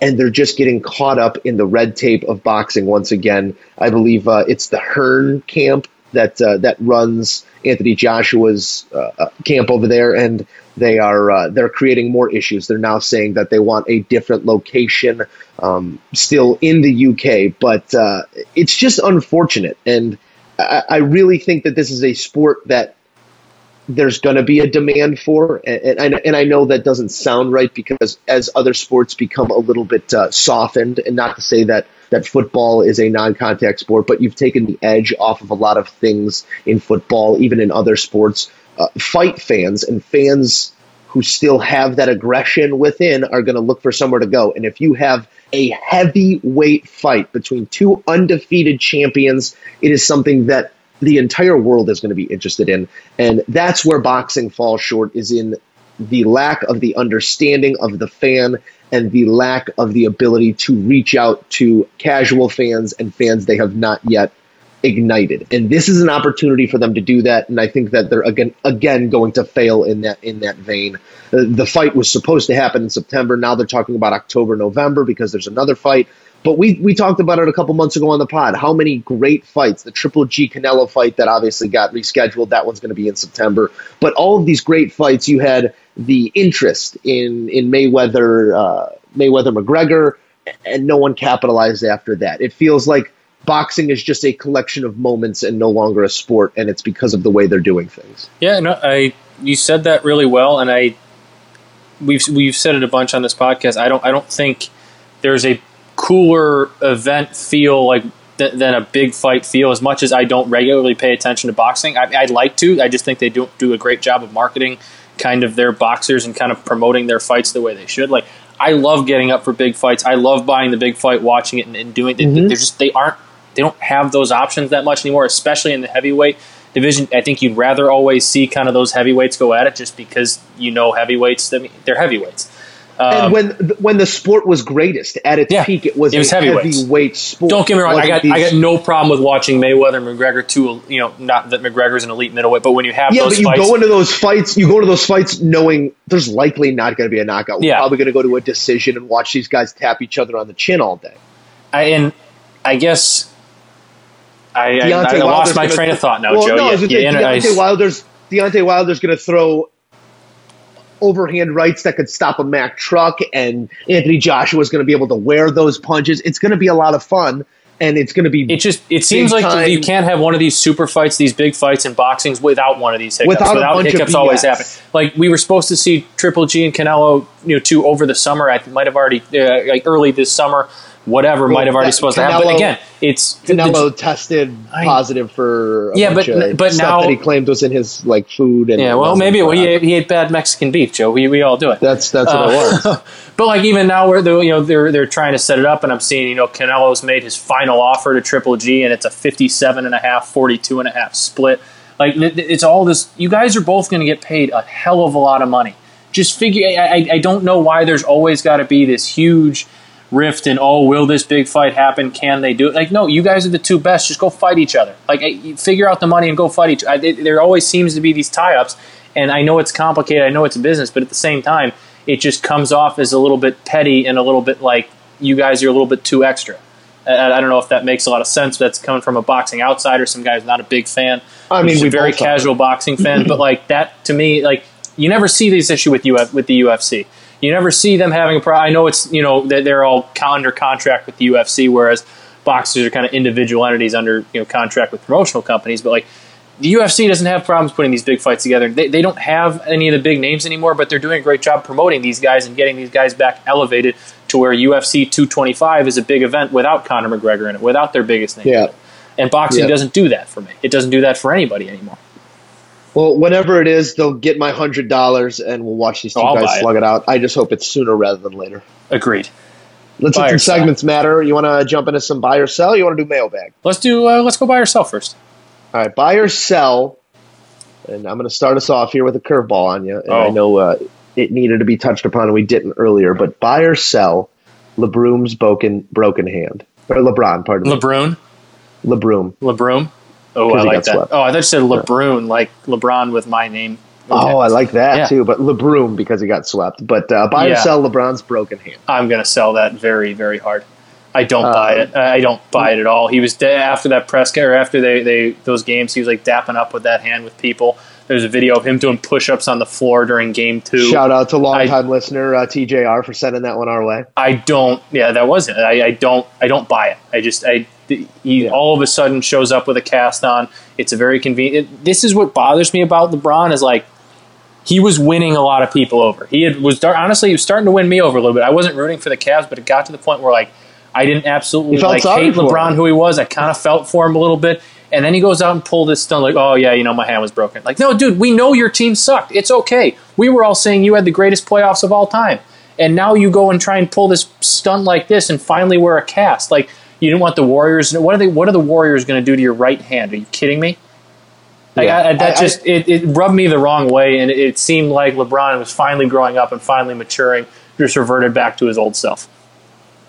And they're just getting caught up in the red tape of boxing once again. I believe uh, it's the Hearn camp that uh, that runs Anthony Joshua's uh, uh, camp over there, and they are uh, they're creating more issues. They're now saying that they want a different location um, still in the UK. But uh, it's just unfortunate, and I, I really think that this is a sport that there's going to be a demand for, and, and, and I know that doesn't sound right because as other sports become a little bit uh, softened, and not to say that that football is a non-contact sport, but you've taken the edge off of a lot of things in football, even in other sports. Uh, fight fans and fans who still have that aggression within are going to look for somewhere to go. And if you have a heavyweight fight between two undefeated champions, it is something that the entire world is going to be interested in. And that's where boxing falls short is in the lack of the understanding of the fan and the lack of the ability to reach out to casual fans and fans they have not yet ignited. And this is an opportunity for them to do that. And I think that they're again again going to fail in that in that vein. Uh, the fight was supposed to happen in September. Now they're talking about October, November because there's another fight. But we we talked about it a couple months ago on the pod. How many great fights? The Triple G Canelo fight that obviously got rescheduled. That one's going to be in September. But all of these great fights, you had the interest in in Mayweather uh, Mayweather McGregor, and no one capitalized after that. It feels like boxing is just a collection of moments and no longer a sport, and it's because of the way they're doing things. Yeah, no, I you said that really well, and I we've we've said it a bunch on this podcast. I don't I don't think there's a cooler event feel like th- than a big fight feel. As much as I don't regularly pay attention to boxing, I, I'd like to. I just think they don't do a great job of marketing kind of their boxers and kind of promoting their fights the way they should. Like I love getting up for big fights. I love buying the big fight, watching it, and, and doing. Mm-hmm. They're just they aren't they don't have those options that much anymore, especially in the heavyweight division. I think you'd rather always see kind of those heavyweights go at it, just because you know heavyweights. They're heavyweights. Um, and when when the sport was greatest at its yeah, peak, it was, it was a heavyweight sport. Don't get me wrong; I got these, I got no problem with watching Mayweather and McGregor. Two, you know, not that McGregor's an elite middleweight, but when you have yeah, those but you fights, go into those fights, you go into those fights knowing there's likely not going to be a knockout. We're Yeah. probably going to go to a decision and watch these guys tap each other on the chin all day. I, and I guess I, I, I lost my gonna- train of thought now, well, Joe. No, I Yeah, was gonna yeah, say, inter- Deontay Wilder's Deontay Wilder's going to throw overhand rights that could stop a Mack truck, and Anthony Joshua is going to be able to wear those punches. It's going to be a lot of fun, and it's going to be It just it seems like time. you can't have one of these super fights, these big fights in boxings without one of these hiccups. Without of hiccups always happen. Like we were supposed to see Triple G and Canelo, you know, two over the summer. I might have already uh, like early this summer, whatever might have already supposed to happen. But again, it's Canelo tested positive for a Yeah, but- but stuff now- that he claimed was in his like food and yeah. Well, maybe uh, he, ate, he ate bad Mexican beef, Joe. We, we all do it. that's that's what Uh, it was. But like even now, where the you know they're they're trying to set it up, and I'm seeing you know Canelo's made his final offer to Triple G, and it's a 57 and a half, 42 and a half split. Like it's all this. You guys are both going to get paid a hell of a lot of money. Just figure. I, I, I don't know why there's always got to be this huge rift in oh will this big fight happen? Can they do it? Like no you guys are the two best. Just go fight each other. Like figure out the money and go fight each other there always seems to be these tie-ups and i know it's complicated i know it's a business but at the same time it just comes off as a little bit petty and a little bit like you guys are a little bit too extra. I, don't know if that makes a lot of sense that's coming from a boxing outsider some guy's not a big fan. I mean, we very casual boxing fan but like that to me like you never see this issue with Uf- with the UFC you never see them having a problem. I know it's you know that they're all under contract with the UFC, whereas boxers are kind of individual entities under you know contract with promotional companies. But like the UFC doesn't have problems putting these big fights together. They, they don't have any of the big names anymore, but they're doing a great job promoting these guys and getting these guys back elevated to where UFC 225 is a big event without Conor McGregor in it, without their biggest name. Yeah. And boxing Yeah. doesn't do that for me. It doesn't do that for anybody anymore. Well, whenever it is, they'll get my hundred dollars, and we'll watch these two Oh, guys slug it out. I just hope it's sooner rather than later. Agreed. Let's Buy or some segments matter. You want to jump into some buy or sell? You want to do mailbag? Let's do. Uh, let's go buy or sell first. All right, buy or sell. And I'm going to start us off here with a curveball on you. And I Oh. know uh, it needed to be touched upon, and we didn't earlier. But buy or sell LeBroom's broken broken hand or LeBron, pardon me, LeBron. LeBroom. LeBroom. Oh, I like that. swept. Oh, I thought you said LeBron, like LeBron with my name. Okay. Oh, I like that Yeah. too. But LeBroom because he got swept. But uh, buy or sell LeBron's broken hand. I'm going to sell that very, very hard. I don't buy Um, it. I don't buy it at all. He was de- after that press or after they, they those games. He was like dapping up with that hand with people. There's a video of him doing push-ups on the floor during game two. Shout out to longtime listener uh, TJR for sending that one our way. I don't. Yeah, that was it. I, I don't. I don't buy it. I just. I. He all of a sudden shows up with a cast on. It's a very convenient. This is what bothers me about LeBron is like he was winning a lot of people over. He had, was honestly he was starting to win me over a little bit. I wasn't rooting for the Cavs, but it got to the point where like I didn't absolutely like hate LeBron him. who he was. I kind of felt for him a little bit. And then he goes out and pull this stunt like, oh yeah, you know my hand was broken. Like, no, dude, we know your team sucked. It's okay. We were all saying you had the greatest playoffs of all time, and now you go and try and pull this stunt like this and finally wear a cast. Like, you didn't want the Warriors. What are they? What are the Warriors going to do to your right hand? Are you kidding me? Like, Yeah. I, I- that I- just it, it rubbed me the wrong way, and it, it seemed like LeBron was finally growing up and finally maturing. Just reverted back to his old self.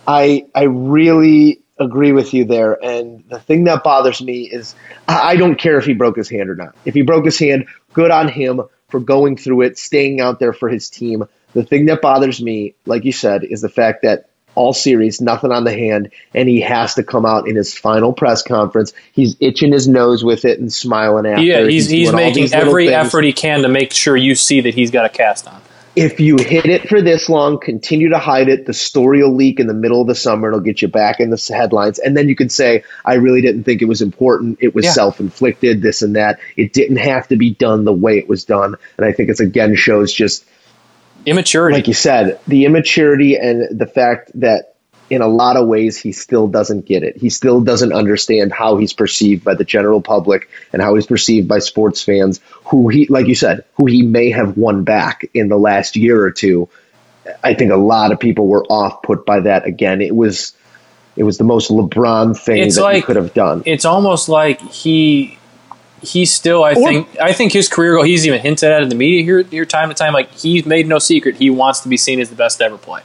I I really agree with you there. And the thing that bothers me is I I don't care if he broke his hand or not. If he broke his hand, good on him for going through it, staying out there for his team. The thing that bothers me, like you said, is the fact that all series, nothing on the hand, and he has to come out in his final press conference. He's itching his nose with it and smiling after. Yeah, he's he's all making every things. effort he can to make sure you see that he's got a cast on. if you hit it for this long, continue to hide it, the story will leak in the middle of the summer. It'll get you back in the headlines. And then you can say, I really didn't think it was important. It was Yeah. self inflicted, this and that. It didn't have to be done the way it was done. And I think it's again shows just, Immaturity. like you said, the immaturity and the fact that in a lot of ways he still doesn't get it. He still doesn't understand how he's perceived by the general public and how he's perceived by sports fans who he like you said, who he may have won back in the last year or two. I think a lot of people were off put by that again. It was it was the most LeBron thing It's that he could have done. it's almost like he he's still I think I think his career goal he's even hinted at in the media here here time to time like he's made no secret he wants to be seen as the best to ever play.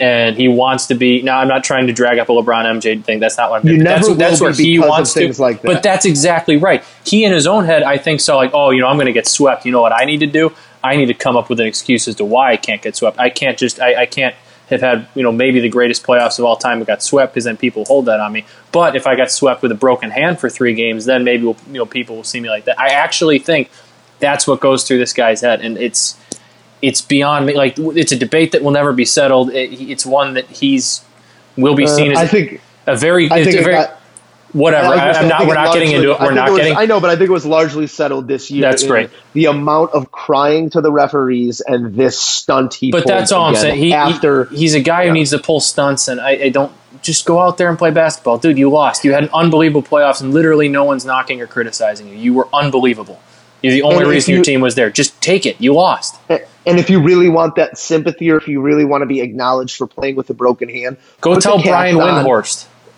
And he wants to be. Now, I'm not trying to drag up a LeBron MJ thing. That's not what I'm You doing. never that's that's he wants to. like that. But that's exactly right. He, in his own head, I think so. Like, oh, you know, I'm going to get swept. You know what I need to do? I need to come up with an excuse as to why I can't get swept. I can't just. I, I can't have had you know maybe the greatest playoffs of all time. and got swept because then people hold that on me. But if I got swept with a broken hand for three games, then maybe we'll, you know people will see me like that. I actually think that's what goes through this guy's head, and it's it's beyond me. Like it's a debate that will never be settled. It, it's one that he's will be Uh, seen as I think a very. I think a very whatever. I I'm not. We're it not getting into it. We're not was- getting. I know, but I think it was largely settled this year. That's great. The amount of crying to the referees and this stunt he. But that's all I'm saying. He, he- after he's a guy Yeah. who needs to pull stunts, and I, I don't just go out there and play basketball, dude. You lost. You had an unbelievable playoffs, and literally no one's knocking or criticizing you. You were unbelievable. You're the only And reason your team was there. Just take it. You lost. And if you really want that sympathy, or if you really want to be acknowledged for playing with a broken hand, Go tell Brian on.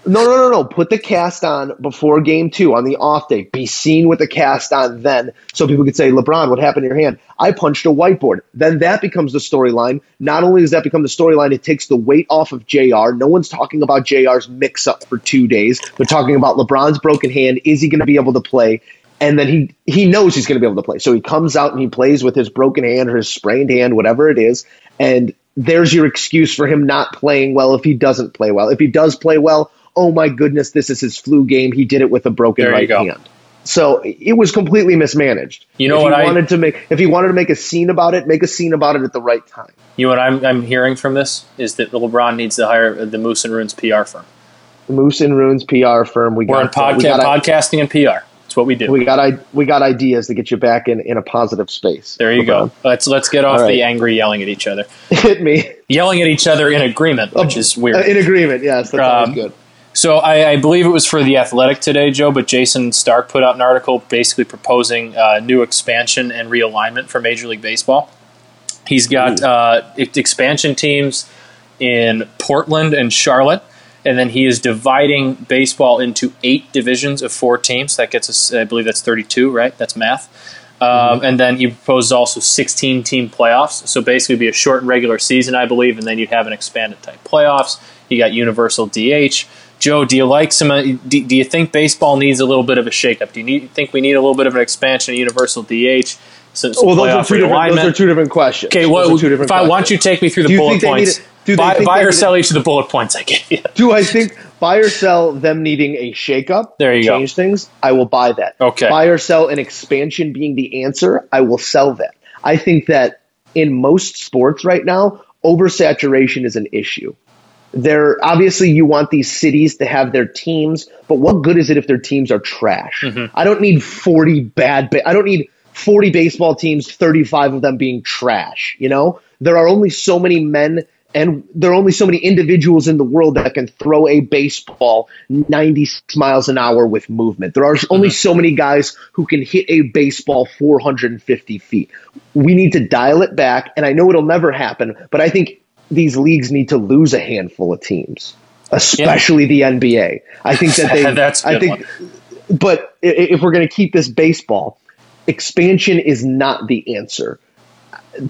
No, no, no, no. Put the cast on before game two on the off day. Be seen with the cast on then, so people could say, "LeBron, what happened to your hand? I punched a whiteboard." Then that becomes the storyline. Not only does that become the storyline, it takes the weight off of Jr. No one's talking about Jr's mix-up for two days. They're talking about LeBron's broken hand. Is he going to be able to play? And then he he knows he's going to be able to play, so he comes out and he plays with his broken hand or his sprained hand, whatever it is, and there's your excuse for him not playing well if he doesn't play well. If he does play well, oh my goodness, this is his flu game. He did it with a broken There right hand. So it was completely mismanaged. You know if what he I- wanted to make if he wanted to make a scene about it, make a scene about it at the right time. You know what I'm, I'm hearing from this is that LeBron needs to hire the Moose and Runes PR firm. The Moose and Runes PR firm. We We're in got we got, podcasting and PR. That's what we do. we got i- we got ideas to get you back in, in a positive space. there you go. Let's let's get off right. the angry yelling at each other. Hit me Yelling at each other in agreement, which is weird. Uh, in agreement. Yes, that's Um, good. So I, I believe it was for the Athletic today, Joe. But Jayson Stark put out an article basically proposing uh, new expansion and realignment for Major League Baseball. He's got uh, expansion teams in Portland and Charlotte, and then he is dividing baseball into eight divisions of four teams. That gets us, I believe, that's thirty-two, right? That's math. Um, and then he proposes also 16 team playoffs. So basically, it'd be a shortened regular season, I believe, and then you'd have an expanded type playoffs. You got universal DH. Joe, do you like some? uh, Do, do you think baseball needs a little bit of a shakeup? Do you need, think we need a little bit of an expansion of universal DH? some, some Well, those are, two different, those are two different questions. Okay, well, two different if I, why don't you take me through the Do bullet think they need points? buy buy or sell each of the bullet points I gave you. Do I think buy or sell them needing a shakeup? There you go. change things. I will buy that. Okay. Buy or sell an expansion being the answer. I will sell that. I think that in most sports right now, oversaturation is an issue. There obviously you want these cities to have their teams, but what good is it if their teams are trash? Mm-hmm. I don't need 40 bad ba- I don't need 40 baseball teams, 35 of them being trash, you know? There are only so many men and there are only so many individuals in the world that can throw a baseball 90 miles an hour with movement. There are only so many guys who can hit a baseball 450 feet. We need to dial it back, and I know it'll never happen, but I think these leagues need to lose a handful of teams, especially the NBA. I think that they. That's I think, but if we're going to keep this baseball, expansion is not the answer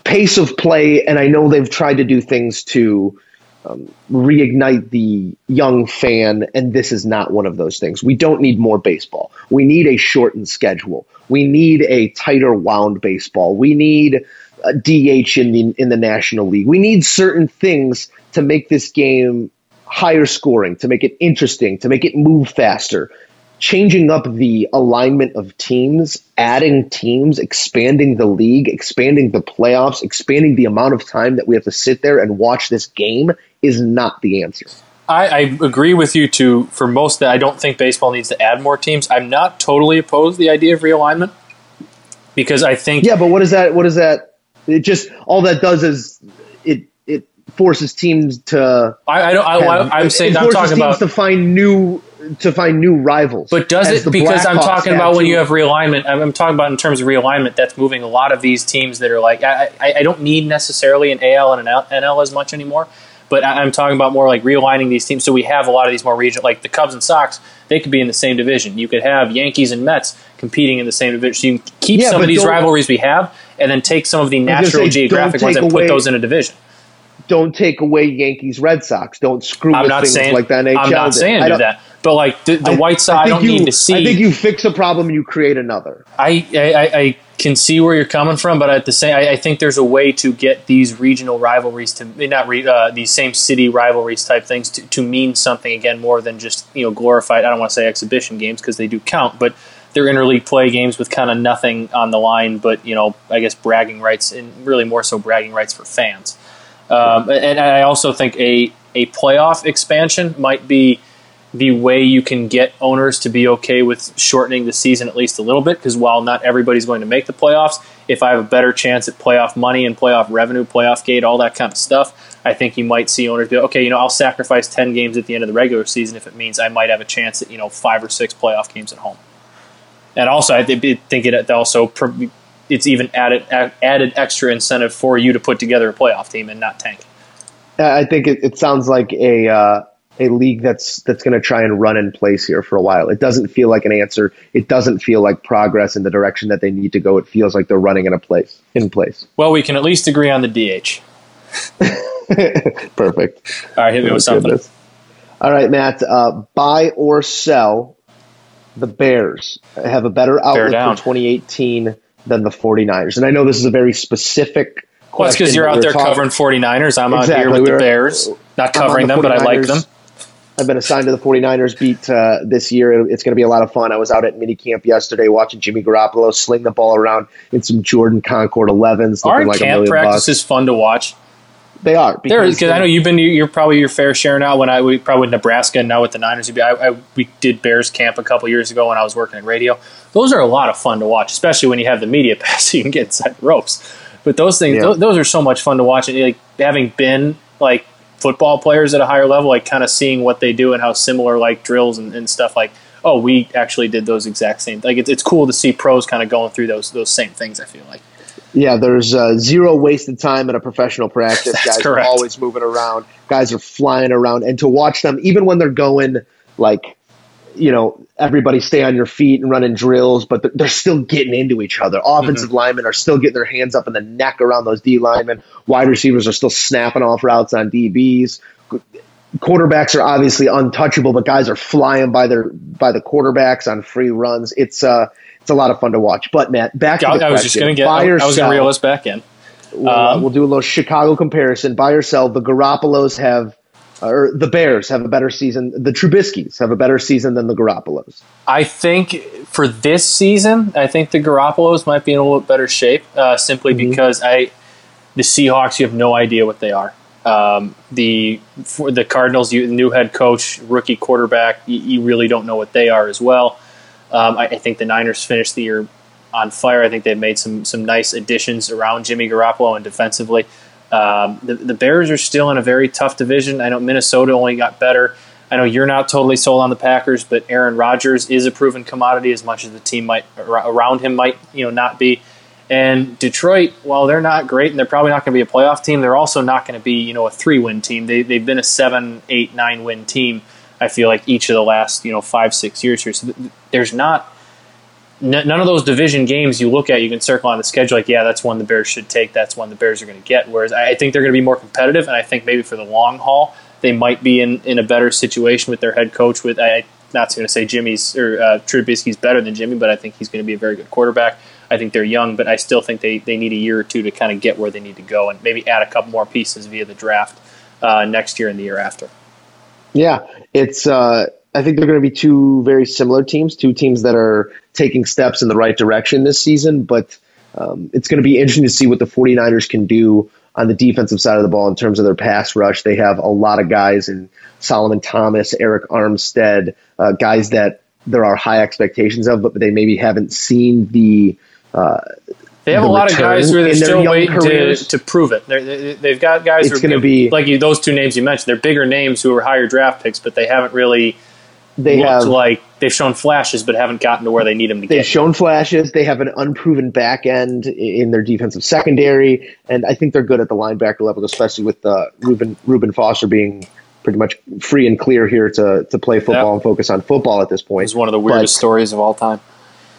pace of play, and I know they've tried to do things to um, reignite the young fan, and this is not one of those things. We don't need more baseball. We need a shortened schedule. We need a tighter wound baseball. We need DH in the in the National League. We need certain things to make this game higher scoring, to make it interesting, to make it move faster changing up the alignment of teams, adding teams, expanding the league, expanding the playoffs, expanding the amount of time that we have to sit there and watch this game is not the answer. I, I agree with you to for most that I don't think baseball needs to add more teams. I'm not totally opposed to the idea of realignment because I think Yeah, but what is that? What is that? It just all that does is it it forces teams to. I, I don't. I, it saying I'm talking teams about to find new to find new rivals. But does it? Because I'm talking about when you have realignment. I'm, I'm talking about in terms of realignment. That's moving a lot of these teams that are like I, I, I don't need necessarily an AL and an NL as much anymore. But I, I'm talking about more like realigning these teams. So we have a lot of these more regional, like the Cubs and Sox. They could be in the same division. You could have Yankees and Mets competing in the same division. So you can keep Yeah, some of these rivalries we have, and then take some of the natural say, geographic ones and put those in a division. don't take away Yankees Red Sox. Don't screw I'm with not things saying like that. NHL. I'm not saying do that. But like the, the I- White Sox, I, think don't you, need to see. I think you fix a problem and you create another. I, I, I can see where you're coming from, but at the same, I, I think there's a way to get these regional rivalries to not re, uh, these same city rivalries type things to, to mean something again more than just you know glorified. I don't want to say exhibition games because they do count, but they're interleague play games with kind of nothing on the line, but you know I guess bragging rights and really more so bragging rights for fans. Um, and I also think a a playoff expansion might be the way you can get owners to be okay with shortening the season at least a little bit because while not everybody's going to make the playoffs if i have a better chance at playoff money and playoff revenue playoff gate all that kind of stuff i think you might see owners be okay you know i'll sacrifice 10 games at the end of the regular season if it means i might have a chance at you know five or six playoff games at home and also i think it also it's even added added extra incentive for you to put together a playoff team and not tank I think it, it sounds like a uh, a league that's that's going to try and run in place here for a while. It doesn't feel like an answer. It doesn't feel like progress in the direction that they need to go. It feels like they're running in a place in place. well we can at least agree on the dh Perfect. all right hit me with something Goodness. All right, Matt. Uh, buy or sell the Bears have a better outlook for 2018 than the 49ers. And I know this is a very specific Well, it's because you're out there talking- covering 49ers. I'm out here with We're- the Bears. Not covering the them, but I like them. I've been assigned to the 49ers beat uh, this year. It's going to be a lot of fun. I was out at minicamp yesterday watching Jimmy Garoppolo sling the ball around in some Jordan Concord 11s. looking Aren't like camp practices bucks. fun to watch? They are. There, because I know you've been. You're probably your fair share now. When I we probably with Nebraska and now with the Niners, you'd be, I, I, we did Bears camp a couple years ago when I was working in radio. Those are a lot of fun to watch, especially when you have the media pass, so you can get inside the ropes. But those things, Yeah. those, those are so much fun to watch. And like having been like football players at a higher level, like kind of seeing what they do and how similar like drills and, and stuff like. Oh, we actually did those exact same. Like it's, it's cool to see pros kind of going through those those same things. I feel like. Yeah, there's uh, zero wasted time in a professional practice. That's Guys correct. are always moving around. Guys are flying around, and to watch them, even when they're going like, you know, everybody stay on your feet and running drills, but they're- they're still getting into each other. Offensive Mm-hmm. linemen are still getting their hands up in the neck around those D linemen. Wide receivers are still snapping off routes on DBs. Quarterbacks are obviously untouchable, but guys are flying by their by the quarterbacks on free runs. It's uh it's a lot of fun to watch. But Matt, back to I, the I was just going to get. Buy I, I was going to reel us back in. We'll, uh, Um, we'll do a little Chicago comparison. Buy or sell. The Garoppolos have, or the Bears have a better season. The Trubisky's have a better season than the Garoppolos. I think for this season, I think the Garoppolos might be in a little better shape, uh, simply Mm-hmm. because I, the Seahawks, you have no idea what they are. Um, the for the Cardinals, you new head coach, rookie quarterback, you, you really don't know what they are as well. Um, I, I think the Niners finished the year on fire. I think they've made some some nice additions around Jimmy Garoppolo and defensively. Um, the, the Bears are still in a very tough division. I know Minnesota only got better. I know you're not totally sold on the Packers, but Aaron Rodgers is a proven commodity as much as the team might around him might you know not be. And Detroit, while they're not great and they're probably not going to be a playoff team, they're also not going to be you know a three win team. They they've been a seven, eight, nine win team. I feel like each of the last you know five six years here. So th- there's not n- none of those division games you look at, you can circle on the schedule like, yeah, that's one the Bears should take. That's one the Bears are going to get. Whereas I I think they're going to be more competitive, and I think maybe for the long haul, they might be in, in a better situation with their head coach. With I'm not going to say Jimmy's or uh, Trubisky's better than Jimmy, but I think he's going to be a very good quarterback. I think they're young, but I still think they, they need a year or two to kind of get where they need to go, and maybe add a couple more pieces via the draft uh, next year and the year after. Yeah, it's. Uh, I think they're going to be two very similar teams, two teams that are taking steps in the right direction this season. But um, it's going to be interesting to see what the 49ers can do on the defensive side of the ball in terms of their pass rush. They have a lot of guys in Solomon Thomas, Arik Armstead, uh, guys that there are high expectations of, but they maybe haven't seen the. Uh, They have the a lot of guys who are still waiting to, careers. to prove it. They're, they, they've got guys It's who are gonna be- like you, those two names you mentioned. They're bigger names who are higher draft picks, but they haven't really They looked have like they've shown flashes, but haven't gotten to where they need them to get. They've shown flashes. They have an unproven back end in their defensive secondary, and I think they're good at the linebacker level, especially with uh, Reuben Reuben Foster being pretty much free and clear here to to play football Yeah. and focus on football at this point. It was one of the weirdest But- stories of all time.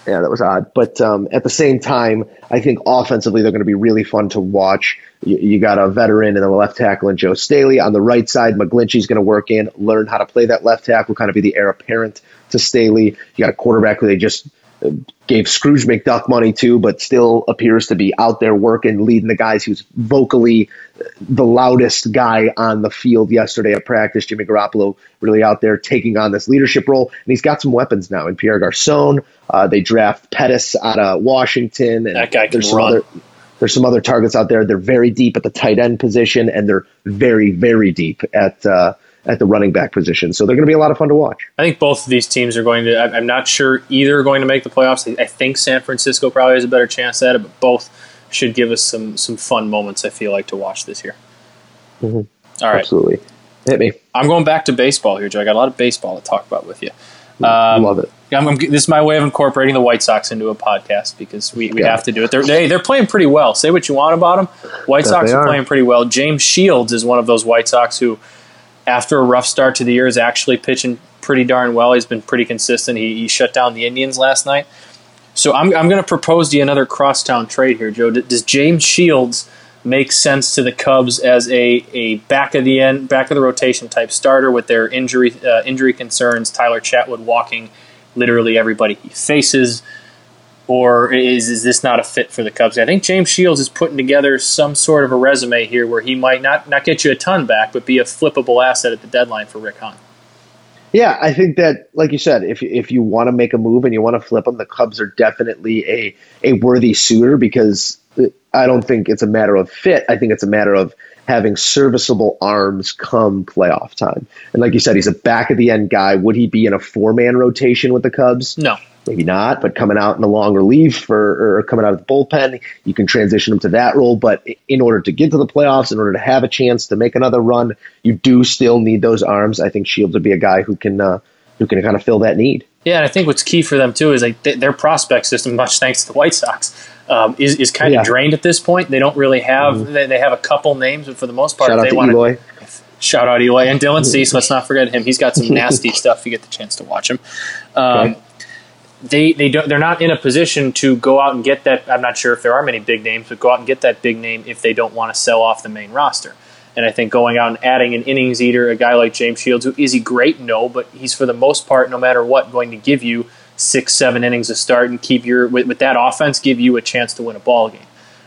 Yeah, that was odd. But um, at the same time, I think offensively they're going to be really fun to watch. You, you got a veteran in the left tackle and Joe Staley. On the right side, McGlinchey's going to work in, learn how to play that left tackle, kind of be the heir apparent to Staley. You got a quarterback who they just uh, gave Scrooge McDuck money to, but still appears to be out there working, leading the guys who's vocally uh, the loudest guy on the field yesterday at practice. Jimmy Garoppolo really out there taking on this leadership role, and he's got some weapons now in Pierre Garcon. Uh, they draft Pettis out of Washington, and That guy can there's some run. other there's some other targets out there. They're very deep at the tight end position, and they're very very deep at uh, at the running back position. So they're going to be a lot of fun to watch. I think both of these teams are going to. I'm not sure either are going to make the playoffs. I think San Francisco probably has a better chance at it, but both should give us some some fun moments. I feel like to watch this year. Mhm. All right, Absolutely, hit me. I'm going back to baseball here, Joe. I got a lot of baseball to talk about with you. Um, Love it. I'm, I'm- this is my way of incorporating the White Sox into a podcast because we, we Yeah. have to do it. They're, they, they're playing pretty well. Say what you want about them. White That Sox are are. playing pretty well. James Shields is one of those White Sox who, after a rough start to the year, is actually pitching pretty darn well. He's been pretty consistent. He, he shut down the Indians last night. So I'm, I'm going to propose to you another crosstown trade here, Joe. Does James Shields make sense to the Cubs as a, a back of the end, back of the rotation type starter with their injury uh, injury concerns? Tyler Chatwood walking literally everybody he faces, or is is this not a fit for the Cubs? I think James Shields is putting together some sort of a resume here where he might not not get you a ton back, but be a flippable asset at the deadline for Rick Hahn. Yeah, I think that, like you said, if if you want to make a move and you want to flip them, the Cubs are definitely a a worthy suitor because I don't think it's a matter of fit. I think it's a matter of having serviceable arms come playoff time. And like you said, he's a back of the end guy. Would he be in a four man rotation with the Cubs? No, maybe not, but coming out in a long relief or, or coming out of the bullpen, you can transition him to that role. But in order to get to the playoffs, in order to have a chance to make another run, you do still need those arms. I think Shields would be a guy who can uh, who can kind of fill that need. Yeah, and I think what's key for them too is like th- their prospect system, much thanks to the White Sox, um, is is kind of Yeah. drained at this point. They don't really have they, they have a couple names, but for the most part, Shout out they to want Eloy. Shout out Eloy and Dylan Cease. Let's not forget him. He's got some nasty stuff. If you get the chance to watch him. Um, Okay. They they don't they're not in a position to go out and get that. I'm not sure if there are many big names, but go out and get that big name if they don't want to sell off the main roster. And I think going out and adding an innings eater, a guy like James Shields, who is he great? No, but he's for the most part, no matter what, going to give you six, seven innings to start and keep your with, with that offense give you a chance to win a ball game.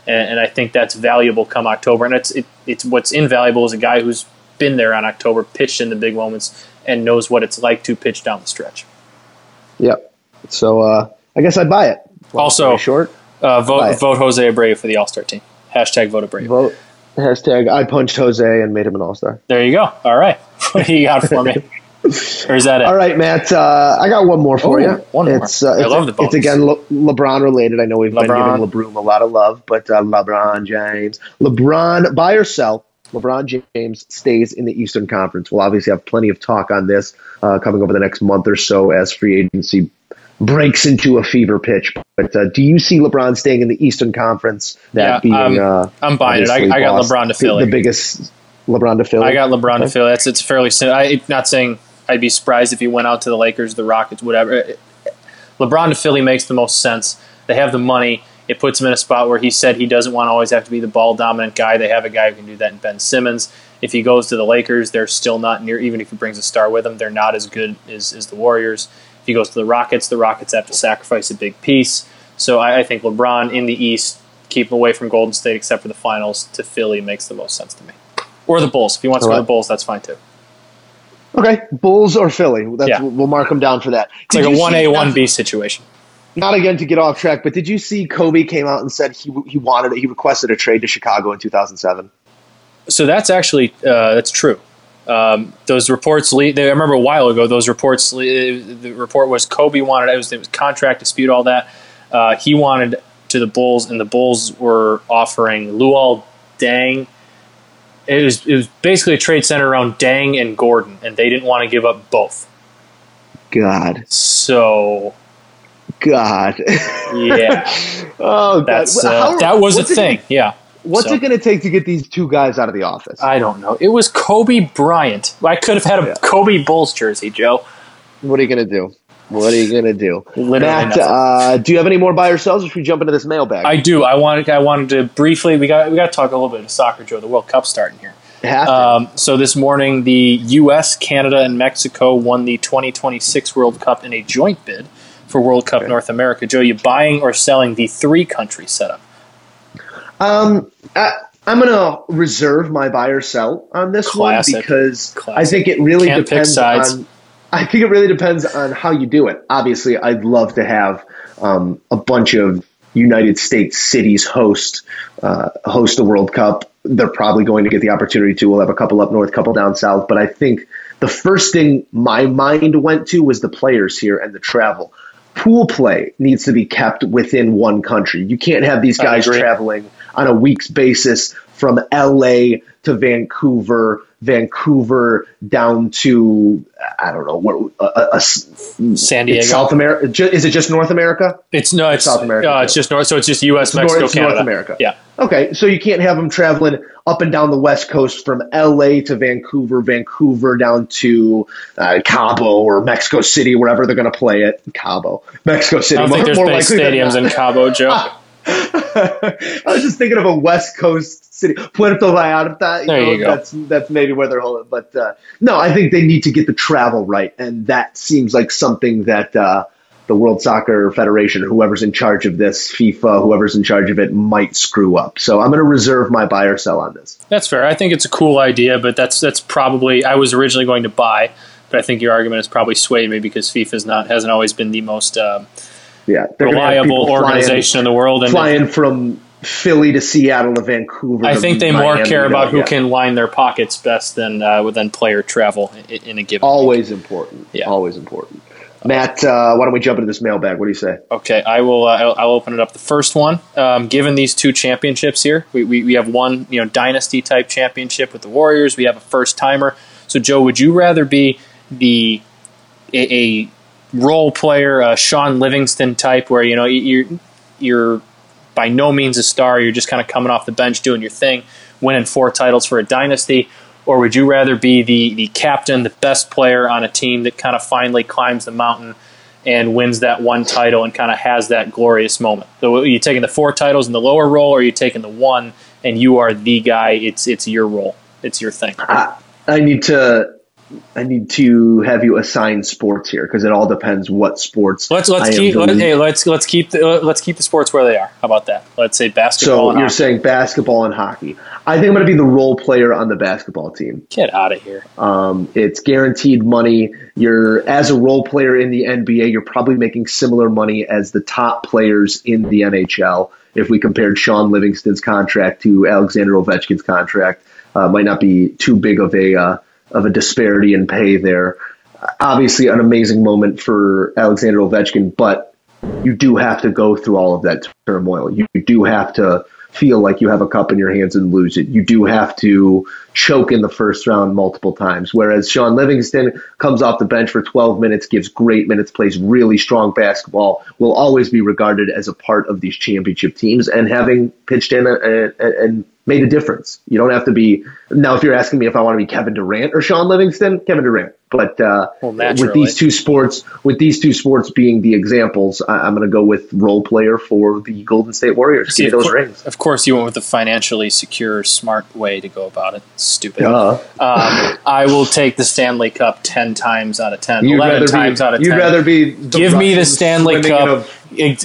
And, and I think that's valuable come October. And it's it, it's what's invaluable is a guy who's been there on October, pitched in the big moments, and knows what it's like to pitch down the stretch. Yep. So uh, I guess I'd buy it. Long Also, short, Uh, vote vote Jose Abreu for the All Star team. Hashtag vote Abreu. vote hashtag I punched Jose and made him an all star. There you go. All right. What do you got for me? or is that it? All right, Matt. Uh, I got one more for Ooh, you. one more. It's, uh, I it's, love the It's again Le- LeBron related. I know we've LeBron. been giving LeBron a lot of love, but uh, LeBron James, LeBron, buy or sell. LeBron James stays in the Eastern Conference. We'll obviously have plenty of talk on this uh, coming over the next month or so as free agency breaks into a fever pitch. But uh, do you see LeBron staying in the Eastern Conference? That Yeah, being, I'm- uh, I'm buying it. I- I got Boston- LeBron to the- Philly. The biggest LeBron to Philly. I got LeBron to Philly. That's it's fairly simple. I not saying I'd be surprised if he went out to the Lakers, the Rockets, whatever. LeBron to Philly makes the most sense. They have the money. It puts him in a spot where he said he doesn't want to always have to be the ball dominant guy. They have a guy who can do that in Ben Simmons. If he goes to the Lakers, they're still not near. Even if he brings a star with him, they're not as good as, as the Warriors. If he goes to the Rockets, the Rockets have to sacrifice a big piece. So I, I think LeBron in the East, keep him away from Golden State except for the finals to Philly makes the most sense to me. Or the Bulls. If he wants to go to the Bulls, that's fine too. Okay, Bulls or Philly. That's, Yeah. We'll mark them down for that. It's Did like a one A one B situation. Not again to get off track, but did you see Kobe came out and said he he wanted it, he requested a trade to Chicago in 2007? So that's actually uh, that's true. Um, those reports. Le- they, I remember a while ago. Those reports. Le- the report was Kobe wanted. It was, it was contract dispute. All that. Uh, he wanted to the Bulls, and the Bulls were offering Luol Deng. It was it was basically a trade center around Deng and Gordon, and they didn't want to give up both. God, So God. yeah, oh, God. that's uh, that was a thing. gonna- yeah. what's So- it going to take to get these two guys out of the office? I don't know. It was Kobe Bryant. I could have had a Yeah. Kobe Bulls jersey, Joe. what are you going to do? What are you going to do? Literally Matt, uh, do you have any more buy or sells? Or should we jump into this mailbag? I do. I wanted. I wanted to briefly. We got. We got to talk a little bit of soccer, Joe. The World Cup starting here. Um, so this morning, the U.S., Canada, and Mexico won the 2026 World Cup in a joint bid for World Cup North America. Joe, you buying or selling the three country setup? Um, I, I'm going to reserve my buy or sell on this Classic. one because I think it really Can't depends on. I think it really depends on how you do it. Obviously, I'd love to have um, a bunch of United States cities host uh, host the World Cup. They're probably going to get the opportunity to. We'll have a couple up north, a couple down south. But I think the first thing my mind went to was the players here and the travel. Pool play needs to be kept within one country. You can't have these guys traveling on a week's basis from LA to Vancouver, Vancouver down to I don't know what uh, uh, uh, San Diego. South America. Is it just North America? It's no. It's South America, Uh, it's just North. So it's just U.S., It's Mexico, North, Canada. North America. Yeah. Okay, so you can't have them traveling up and down the West Coast from LA to Vancouver, Vancouver down to uh, Cabo or Mexico City, wherever they're going to play it. Cabo, Mexico City. I don't think more- there's more than stadiums in Cabo, Joe. I was just thinking of a West Coast city, Puerto Vallarta. You There know, you go. That's that's maybe where they're holding. But uh, no, I think they need to get the travel right, and that seems like something that uh, the World Soccer Federation, whoever's in charge of this, FIFA, whoever's in charge of it, might screw up. So I'm going to reserve my buy or sell on this. That's fair. I think it's a cool idea, but that's that's probably I was originally going to buy, but I think your argument has probably swayed me because FIFA's not hasn't always been the most um, Yeah, reliable people flying- organization in the world, and Flying from Philly to Seattle to Vancouver. I think they more Miami, care you know, about who yeah. can line their pockets best than uh, than player travel in, in a given. Always important. Yeah. Always important. Matt, uh, why don't we jump into this mailbag? What do you say? Okay, I will. Uh, I'll, I'll open it up. The first one, um, given these two championships here, we, we, we have one you know dynasty type championship with the Warriors. We have a first timer. So Joe, would you rather be the a, a role player, a Shaun Livingston type, where you know you're you're by no means a star, you're just kind of coming off the bench doing your thing, winning four titles for a dynasty? Or would you rather be the, the captain, the best player on a team that kind of finally climbs the mountain and wins that one title and kind of has that glorious moment. So are you taking the four titles in the lower role, or are you taking the one and you are the guy? It's it's your role. It's your thing. I, I need to I need to have you assign sports here because it all depends what sports. Let's let's I keep the let, hey let's let's keep the let's keep the sports where they are. How about that? Let's say basketball. So you're hockey. saying basketball and hockey. I think I'm going to be the role player on the basketball team. get out of here. Um, it's guaranteed money. You're as a role player in the NBA, you're probably making similar money as the top players in the NHL. If we compared Shaun Livingston's contract to Alexander Ovechkin's contract, uh, might not be too big of a uh, of a disparity in pay there. Obviously, an amazing moment for Alexander Ovechkin, but you do have to go through all of that turmoil. You do have to feel like you have a cup in your hands and lose it. You do have to choke in the first round multiple times. Whereas Shaun Livingston comes off the bench for 12 minutes, gives great minutes, plays really strong basketball, will always be regarded as a part of these championship teams and having pitched in and made a difference. You don't have to be now. If you're asking me if I want to be Kevin Durant or Shaun Livingston, Kevin Durant. But uh, Well, with these two sports, with these two sports being the examples, I, I'm going to go with role player for the Golden State Warriors. See, Give me of, those cour- rings. of course, you went with the financially secure, smart way to go about it. Stupid. Duh. Um, I will take the Stanley Cup ten times out of 10, You'd 11 times be, out of ten. You'd rather be. Give me the Stanley Cup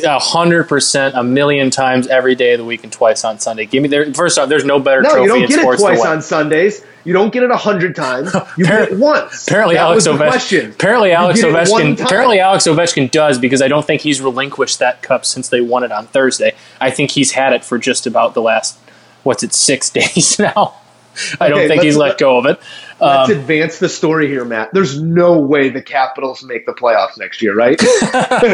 hundred percent, a million times every day of the week, and twice on Sunday. Give me there. First off, there's no better A, no, trophy you don't get it twice on Sundays. You don't get it a hundred times. You get it once. Apparently, that Alex Ovechkin. Apparently, Alex get it one Ovechkin. Apparently, Alex Ovechkin does because I don't think he's relinquished that cup since they won it on Thursday. I think he's had it for just about the last what's it six days now. I don't think he's let's- go of it. Let's Um, advance the story here, Matt. There's no way the Capitals make the playoffs next year, right?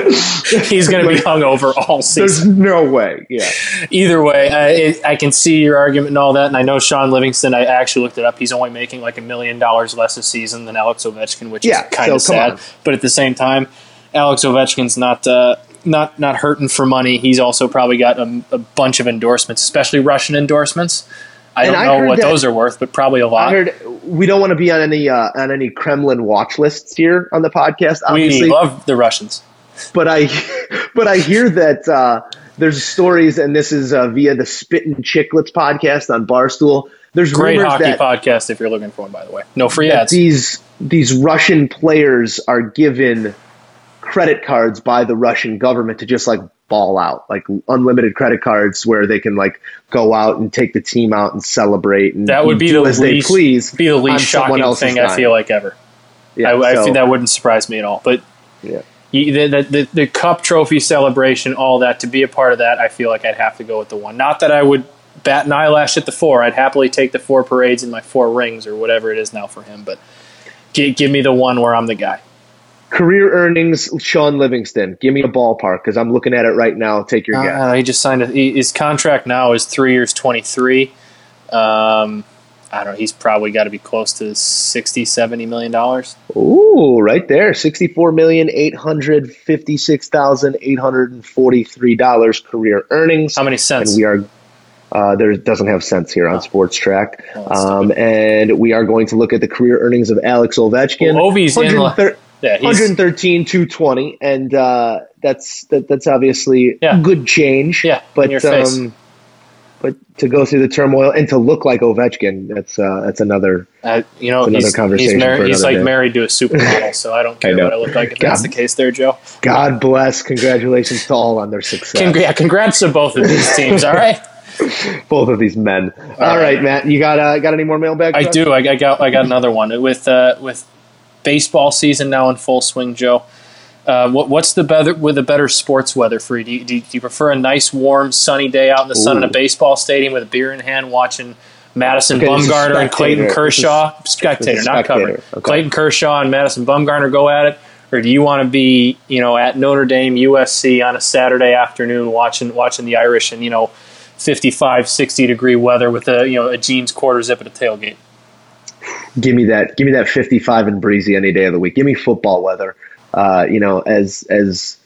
he's going to be hung over all season. There's no way. Yeah. Either way, I, it, I can see your argument and all that, and I know Shaun Livingston. I actually looked it up. He's only making like a million dollars less a season than Alex Ovechkin, which Yeah, is kind of so sad. on. But at the same time, Alex Ovechkin's not uh, not not hurting for money. He's also probably got a, a bunch of endorsements, especially Russian endorsements. I don't I know what those are worth, but probably a lot. heard we don't want to be on any uh, on any Kremlin watch lists here on the podcast, we obviously. love the Russians. but I but I hear that uh, there's stories, and this is uh, via the Spit and Chicklets podcast on Barstool. There's Great hockey that, podcast if you're looking for one, by the way. No free ads. these these Russian players are given credit cards by the Russian government to just like ball out, like unlimited credit cards where they can like go out and take the team out and celebrate and That would be the as least they please. be the least shocking thing I feel like ever. Yeah, I, I so- think that wouldn't surprise me at all. But Yeah. the, the, the, the cup trophy celebration, all that, to be a part of that, I feel like I'd have to go with the one. Not that I would bat an eyelash at the four. I'd happily take the four parades and my four rings or whatever it is now for him. But give, give me the one where I'm the guy. Career earnings, Shaun Livingston. Give me a ballpark because I'm looking at it right now. Take your guess. Uh, he just signed a, he, his contract now is three years, 23. Um, I don't know. He's probably got to be close to 60, 70 million dollars. Ooh, right there. Sixty-four million eight hundred fifty-six thousand eight hundred and forty-three dollars career earnings. How many cents? And we are. Uh, there doesn't have cents here on Spotrac, Oh, um, and we are going to look at the career earnings of Alex Ovechkin. Well, Ovi's in la- 113 Yeah, he's, 113, 220, and uh, that's that, that's obviously Yeah. good change. Yeah, but um, but to go through the turmoil and to look like Ovechkin, that's uh, that's another. Uh, you know, another he's, conversation he's, married, he's like day. married to a supermodel, so I don't care know. what I look like if that's God. the case there, Joe. God bless. Congratulations to all on their success. Congra- yeah, congrats to both of these teams. All right, Both of these men. all right, Matt. You got uh, got any more mailbag? I do. I, I got I got another one with uh, with baseball season now in full swing, Joe. Uh, what, what's the better with the better sports weather for you? Do, you? do you prefer a nice, warm, sunny day out in the sun in a baseball stadium with a beer in hand, watching Madison Okay, Bumgarner and Clayton. Kershaw, This spectator, not covered. Okay. Clayton Kershaw and Madison Bumgarner go at it, or do you want to be, you know, at Notre Dame, USC on a Saturday afternoon watching watching the Irish and you know, 55, 60 degree weather with a you know a jeans quarter zip at a tailgate? Give me that. Give me that fifty-five and breezy any day of the week. Give me football weather. Uh, you know, as as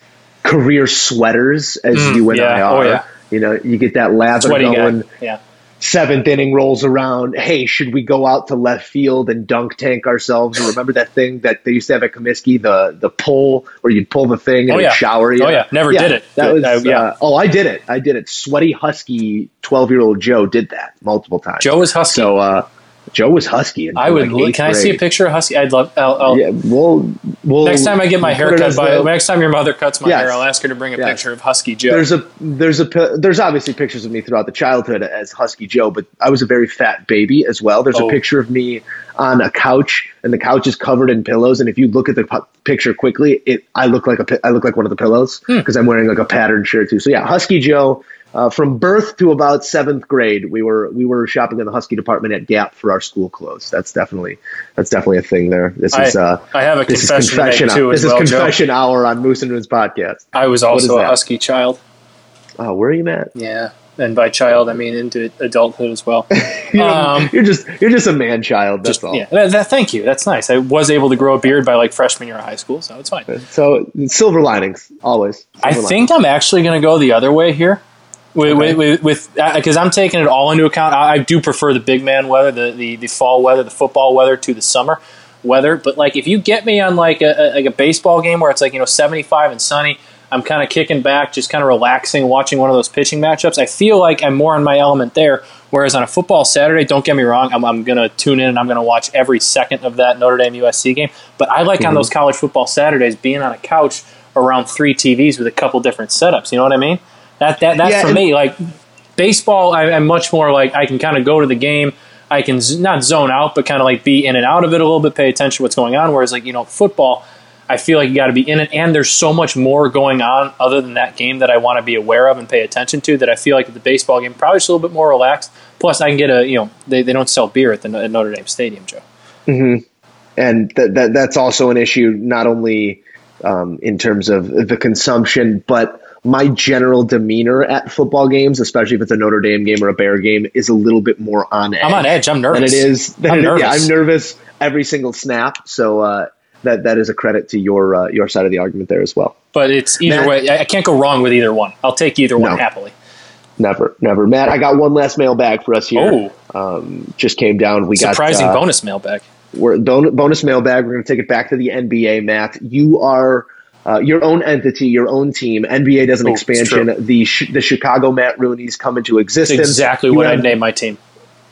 career sweaters as Mm, you and yeah. I Oh, are. yeah. You know, you get that lather Sweaty going. guy. Yeah. Seventh inning rolls around. Hey, should we go out to left field and dunk tank ourselves? Remember that thing that they used to have at Comiskey, the the pull where you'd pull the thing and Oh, yeah. shower you. Oh, yeah. Never did it. That was uh, yeah. uh, oh, I did it. I did it. Sweaty husky twelve year old Joe did that multiple times. Joe was husky. So uh, Joe was husky. I would. like, can I see a picture of Husky? I'd love. I'll, I'll, Yeah, we'll, we'll next time I get my hair cut by the- next time your mother cuts my Yes. hair, I'll ask her to bring a Yes. picture of Husky Joe. There's a there's a there's obviously pictures of me throughout the childhood as Husky Joe, but I was a very fat baby as well. There's Oh. a picture of me on a couch, and the couch is covered in pillows. And if you look at the picture quickly, it I look like a I look like one of the pillows Hmm. because I'm wearing like a patterned shirt too. So yeah, Husky Joe. Uh, from birth to about seventh grade, we were we were shopping in the Husky department at Gap for our school clothes. That's definitely that's definitely a thing there. This is I- uh, I have a this is confession to confession too, This is well, Joe. confession hour on Moose and Runes podcast. I was also a that? Husky child. Oh, where are you at? Yeah, and by child I mean into adulthood as well. You're, Um, you're just you're just a man child. That's just all. yeah. That, that- thank you. That's nice. I was able to grow a beard by like freshman year of high school, so it's fine. So silver linings always. I Silver think I'm actually going to go the other way here. With Okay. with with because I'm taking it all into account. I, I do prefer the big man weather, the, the the fall weather, the football weather to the summer weather. But like if you get me on like a, a- like a baseball game where it's like you know 75 and sunny, I'm kind of kicking back, just kind of relaxing, watching one of those pitching matchups. I feel like I'm more in my element there. Whereas on a football Saturday, don't get me wrong, I'm, I'm going to tune in and I'm going to watch every second of that Notre Dame USC game. But I like Mm-hmm. on those college football Saturdays being on a couch around three TVs with a couple different setups. You know what I mean? That that that's Yeah, for and- me. Like baseball, I, I'm much more like I can kind of go to the game. I can z- not zone out, but kind of like be in and out of it a little bit, pay attention to what's going on. Whereas like you know football, I feel like you got to be in it, and there's so much more going on other than that game that I want to be aware of and pay attention to. That I feel like the baseball game probably just a little bit more relaxed. Plus, I can get a you know they, they don't sell beer at the at Notre Dame Stadium, Joe. and that, that that's also an issue not only um, in terms of the consumption, but my general demeanor at football games, especially if it's a Notre Dame game or a Bear game, is a little bit more on edge. I'm on edge. I'm nervous. than it is. I'm it- nervous. Yeah, I'm nervous every single snap. So uh, that that is a credit to your uh, your side of the argument there as well. But it's either Matt- way. I, can't go wrong with either one. I'll take either one No. happily. Never, never, Matt. I got one last mailbag for us here. Oh, Um, just came down. We surprising got uh, bonus mailbag. we're bonus mailbag. We're going to take it back to the NBA, Matt. You are uh, your own entity, your own team. NBA does an Oh, expansion. The sh- the Chicago Matt Rooney's come into It's existence. exactly You what have, I'd name my team.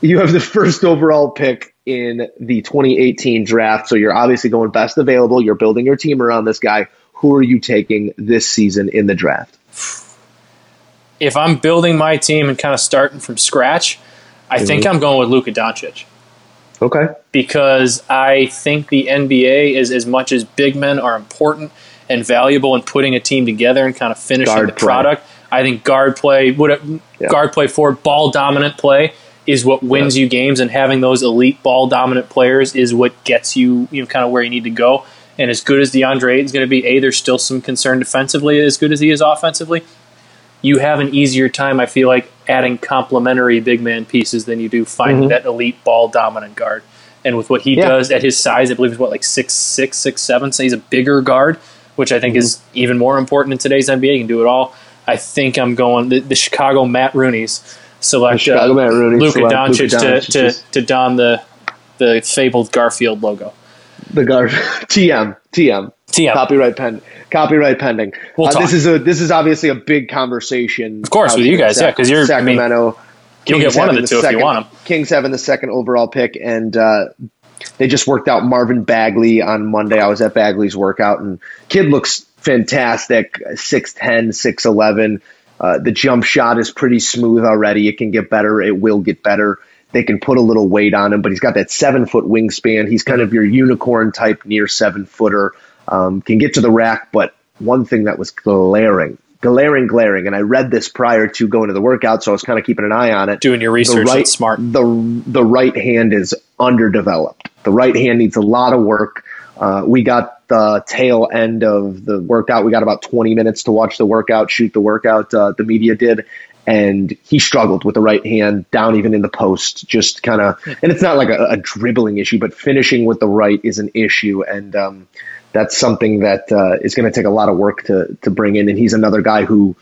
You have the first overall pick in the 2018 draft, so you're obviously going best available. You're building your team around this guy. Who are you taking this season in the draft? If I'm building my team and kind of starting from scratch, I think Mm-hmm. I'm going with Luka Doncic Okay. because I think the NBA is as much as big men are important and valuable in putting a team together and kind of finishing Guard the play. product. I think guard play, what Yeah. guard play for ball dominant play is what wins you games, and having those elite ball dominant players is what gets you, you know, kind of where you need to go. And as good as DeAndre Ayton's going to be, a there's still some concern defensively, as good as he is offensively. You have an easier time, I feel like, adding complementary big man pieces than you do finding that elite ball dominant guard. And with what he Mm-hmm. Yeah. does at his size, I believe he's what like six six six seven. So he's a bigger guard, which I think is Mm-hmm. even more important in today's NBA. You can do it all. I think I'm going the, the Chicago Matt Rooney's select The Chicago uh, Matt Rooney Luka Doncic, Luka Doncic to, to, to don the the fabled Garfield logo. The guard TM TM TM. copyright pen copyright pending. We'll Uh, this is a this is obviously a big conversation. Of course, with you guys, guys, yeah, 'cause you're- I mean, Sacramento. You'll get one of having the two if second, you want 'em. Kings having the second overall pick, and uh, they just worked out Marvin Bagley on Monday. I was at Bagley's workout, and kid looks fantastic. 6'10", 6'11". Uh, the jump shot is pretty smooth already. It can get better. It will get better. They can put a little weight on him, but he's got that seven foot wingspan. He's kind of your unicorn type near seven footer. Um, can get to the rack, but one thing that was glaring, glaring, glaring, and I read this prior to going to the workout, so I was kind of keeping an eye on it. Doing your research, the right, smart. The the right hand is underdeveloped. The right hand needs a lot of work. Uh, we got the tail end of the workout. We got about 20 minutes to watch the workout, shoot the workout. Uh, the media did, and he struggled with the right hand down even in the post. Just kind of, and it's not like a, a dribbling issue, but finishing with the right is an issue, and um, that's something that uh, is going to take a lot of work to to bring in. And he's another guy who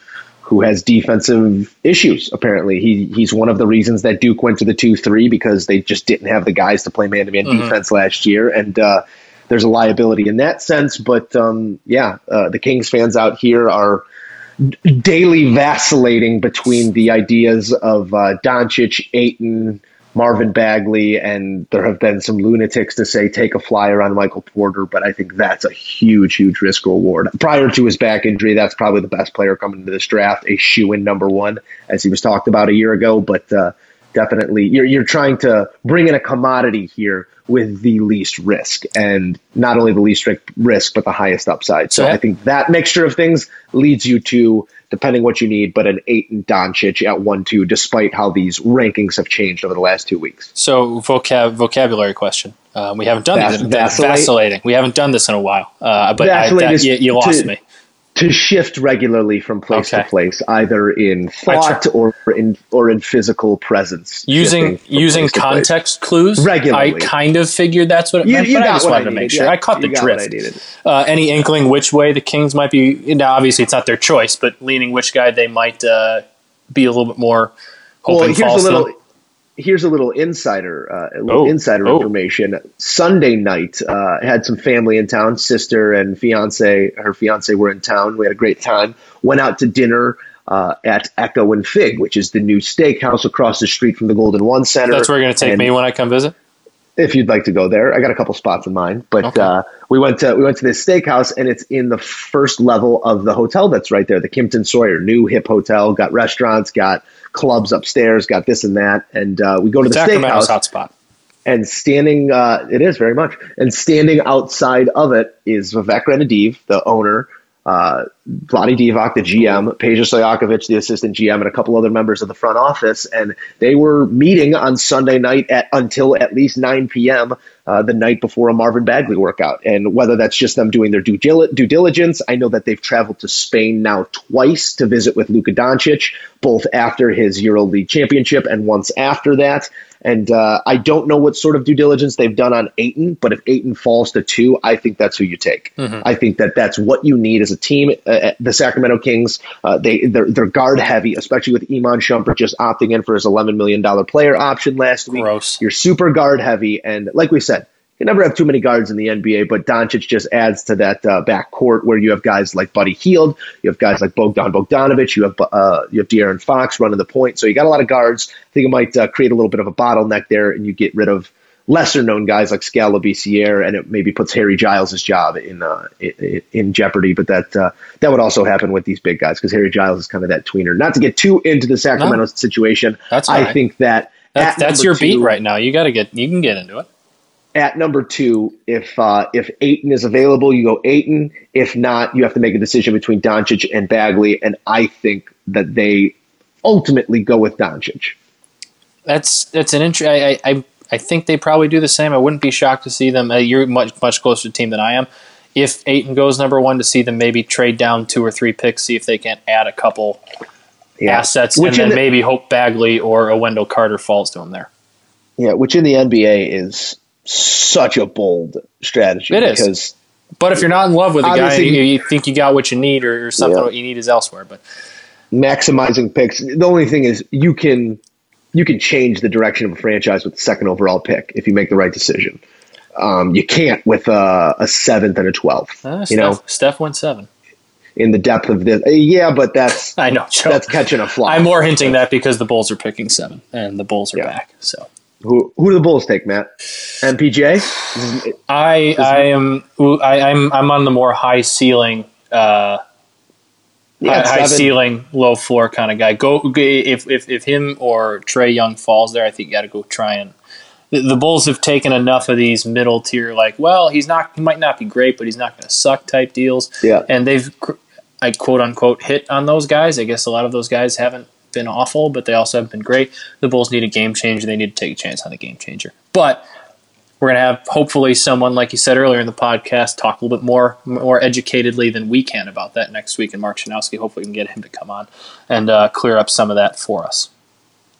who has defensive issues. Apparently, he he's one of the reasons that Duke went to the two three because they just didn't have the guys to play man to man defense last year, and uh, there's a liability in that sense. But um, yeah, uh, the Kings fans out here are daily vacillating between the ideas of uh, Doncic, Ayton, Marvin Bagley, and there have been some lunatics to say take a flyer on Michael Porter, but I think that's a huge, huge risk reward. Prior to his back injury, that's probably the best player coming into this draft, a shoe in number one, as he was talked about a year ago. But uh, definitely, you're you're trying to bring in a commodity here with the least risk, and not only the least risk, but the highest upside. So Yeah. I think that mixture of things leads you to, depending what you need, but an eight and Doncic at one two, despite how these rankings have changed over the last two weeks. So vocab vocabulary question. Um, we haven't done Vac- this. vacillate? Vacillating. We haven't done this in a while. Uh, but I, that, you, you lost to- me. To shift regularly from place Okay. to place, either in thought or in or in physical presence, Using using context clues. Regularly. I kind of figured that's what it meant, you but I just wanted I to make sure. Yeah, I caught the you drift. Uh, any inkling which way the Kings might be? Now, obviously, it's not their choice, but leaning which guy they might uh, be a little bit more Well, here's a little. than. Here's a little insider, uh, a little Oh, insider oh. information. Sunday night, uh, had some family in town. Sister and fiance, her fiance were in town. We had a great time. Went out to dinner uh, at Echo and Rig, which is the new steakhouse across the street from the Golden One Center. That's where you're going to take And- me when I come visit. If you'd like to go there. I got a couple spots in mind, but Okay. uh, we went to we went to this steakhouse, and it's in the first level of the hotel that's right there, the Kimpton Sawyer, new hip hotel. Got restaurants, got clubs upstairs, got this and that, and uh, we go to the Sacramento's steakhouse. hotspot. And standing, uh, it is very much. And standing outside of it is Vivek Ranadivé, the owner, uh, Vlade Divac, the GM, Peja Stojakovic, the assistant GM, and a couple other members of the front office. And they were meeting on Sunday night at until at least 9 p.m. Uh, the night before a Marvin Bagley workout. And whether that's just them doing their due, dil- due diligence, I know that they've traveled to Spain now twice to visit with Luka Doncic, both after his Euro League championship and once after that. And uh, I don't know what sort of due diligence they've done on Ayton, but if Ayton falls to two, I think that's who you take. I think that that's what you need as a team. Uh, the Sacramento Kings, uh, they they're, they're guard heavy, especially with Iman Shumpert just opting in for his eleven million dollar player option last week. Gross. You're super guard heavy, and like we said, you never have too many guards in the NBA. But Doncic just adds to that uh, back court where you have guys like Buddy Hield, you have guys like Bogdan Bogdanovich, you have uh, you have De'Aaron Fox running the point. So you got a lot of guards. I think it might uh, create a little bit of a bottleneck there, and you get rid of lesser known guys like Skal Labissière, and it maybe puts Harry Giles' job in uh, in, in jeopardy. But that uh, that would also happen with these big guys because Harry Giles is kind of that tweener. Not to get too into the Sacramento No. situation, That's I right. think that That's, that's your beat right now. You got to get. You can get into it. At number two, if uh, if Ayton is available, you go Ayton. If not, you have to make a decision between Doncic and Bagley, and I think that they ultimately go with Doncic. That's that's an int- I, I I I think they probably do the same. I wouldn't be shocked to see them. Uh, you're much much closer to the team than I am. If Ayton goes number one, to see them maybe trade down two or three picks, see if they can add a couple assets, which and then the, maybe hope Bagley or a Wendell Carter falls to him there. yeah, which in the NBA is such a bold strategy. It is. because But if you're not in love with a guy, you, you think you got what you need, or, or something Yeah. what you need is elsewhere. But maximizing picks. The only thing is you can you can change the direction of a franchise with the second overall pick if you make the right decision. Um, you can't with a, a seventh and a twelfth. uh, you Steph, know, Steph went seven. in the depth of this. Yeah, but that's I know. Joe. that's catching a fly. I'm more hinting that because the Bulls are picking seven, and the Bulls are Yeah. back. So Who who do the Bulls take, Matt? MPJ. I I am I, I'm I'm on the more high ceiling. Uh, Yeah, high, high ceiling, low floor kind of guy. Go if if if him or Trae Young falls there, I think you got to go try and. The, the Bulls have taken enough of these middle tier, like, well, he's not, he might not be great, but he's not going to suck type deals. Yeah. and they've, I quote unquote, hit on those guys. I guess a lot of those guys haven't been awful, but they also have been great. The Bulls need a game changer. They need to take a chance on a game changer. But we're going to have hopefully someone, like you said earlier in the podcast, talk a little bit more more educatedly than we can about that next week. And Mark Schanowski, hopefully, we can get him to come on and uh, clear up some of that for us.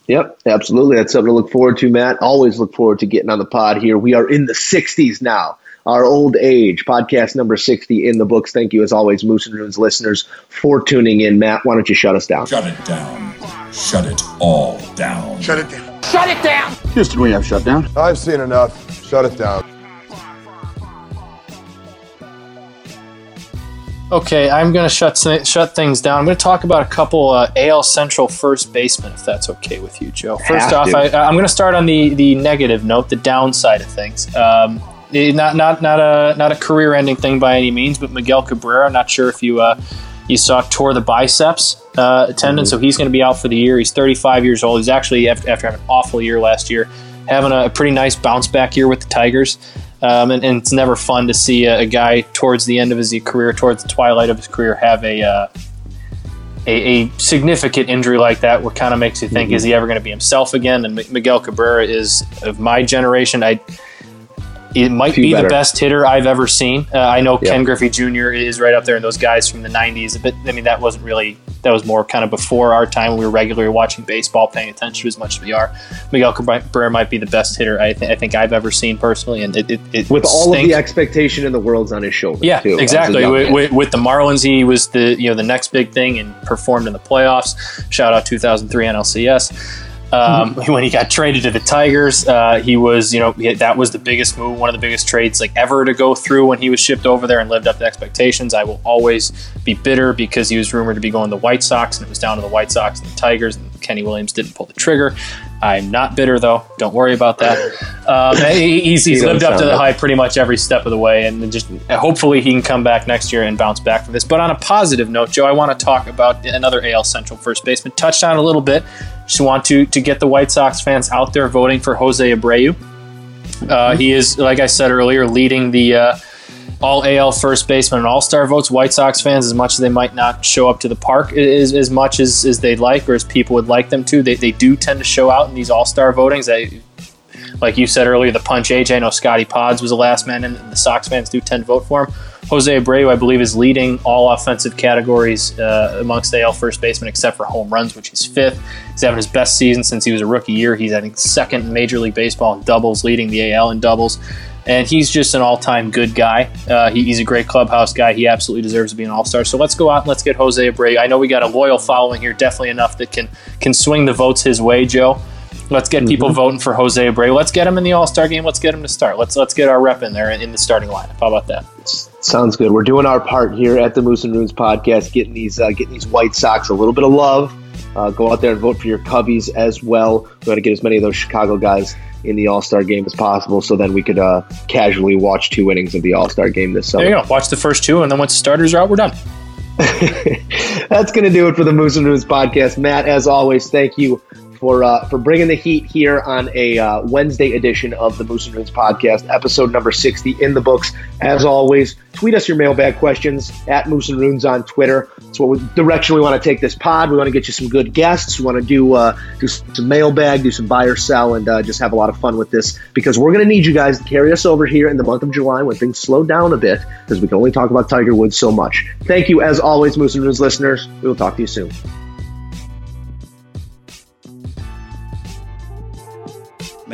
Yep, absolutely. That's something to look forward to, Matt. Always look forward to getting on the pod here. We are in the 60s now. Our old age, podcast number 60 in the books. Thank you, as always, Moose and Runes listeners, for tuning in. Matt, why don't you shut us down? Shut it down. Shut it all down. Shut it down. Shut it down! Houston, we have shut down. I've seen enough. Shut it down. Okay, I'm going to shut shut things down. I'm going to talk about a couple uh, AL Central first basemen, if that's okay with you, Joe. First Have off, to. I, I'm going to start on the the negative note, the downside of things. Um, not not not a not a career-ending thing by any means, but Miguel Cabrera. Not sure if you uh, you saw tore the biceps uh, tendon, so he's going to be out for the year. He's 35 years old. He's actually after, after having an awful year last year, having a, pretty nice bounce back year with the Tigers. Um, and, and it's never fun to see a, a guy towards the end of his career, towards the twilight of his career, have a uh, a, a significant injury like that. What kind of makes you think, is he ever going to be himself again? And M- Miguel Cabrera is of my generation. I it might be better. the best hitter I've ever seen. Uh, I know Yeah. Ken Griffey Jr. is right up there, and those guys from the '90s. But I mean, that wasn't really that was more kind of before our time. We were regularly watching baseball, paying attention to as much as we are. Miguel Cabrera might be the best hitter I, th- I think I've ever seen personally, and it, it, it With all of the expectation in the world's on his shoulders. Yeah, too, exactly. With, with, with the Marlins, he was the you know the next big thing and performed in the playoffs. Shout out 2003 NLCS. Um, When he got traded to the Tigers, uh, he was you know he- that was the biggest move, one of the biggest trades like ever to go through when he was shipped over there and lived up to expectations. I will always be bitter because he was rumored to be going to the White Sox and it was down to the White Sox and the Tigers, and Kenny Williams didn't pull the trigger. I'm not bitter though. Don't worry about that. Um, he's he's lived up to the hype pretty much every step of the way, and just hopefully he can come back next year and bounce back from this. But on a positive note, Joe, I want to talk about another AL Central first baseman. Touched on a little bit. Just want to to get the White Sox fans out there voting for Jose Abreu. Uh, he is, like I said earlier, leading the uh, all AL first baseman and All Star votes. White Sox fans, as much as they might not show up to the park as, as much as, as they'd like or as people would like them to, they, they do tend to show out in these All Star votings. They, like you said earlier, the punch age. I know Scotty Pods was the last man, and the Sox fans do tend to vote for him. Jose Abreu, I believe, is leading all offensive categories uh, amongst AL first baseman, except for home runs, which is fifth. He's having his best season since he was a rookie year. He's I think second in Major League Baseball in doubles, leading the AL in doubles. And he's just an all-time good guy. Uh, he, he's a great clubhouse guy. He absolutely deserves to be an all-star. So let's go out and let's get Jose Abreu. I know we got a loyal following here, definitely enough that can can swing the votes his way, Joe. Let's get people voting for Jose Abreu. Let's get him in the All Star game. Let's get him to start. Let's let's get our rep in there in, in the starting lineup. How about that? Sounds good. We're doing our part here at the Moose and Runes podcast, getting these uh, getting these White Sox a little bit of love. Uh, go out there and vote for your Cubbies as well. We want to get as many of those Chicago guys in the All Star game as possible, so then we could uh, casually watch two innings of the All Star game this summer. There you go. Watch the first two, and then once the starters are out, we're done. That's going to do it for the Moose and Runes podcast. Matt, as always, thank you for uh, for bringing the heat here on a uh, Wednesday edition of the Moose and Runes podcast, episode number 60 in the books. As always, tweet us your mailbag questions at Moose and Runes on Twitter. It's what we, direction we want to take this pod. We want to get you some good guests. We want to do uh, do some mailbag, do some buy or sell, and uh, just have a lot of fun with this because we're going to need you guys to carry us over here in the month of July when things slow down a bit because we can only talk about Tiger Woods so much. Thank you, as always, Moose and Runes listeners. We will talk to you soon.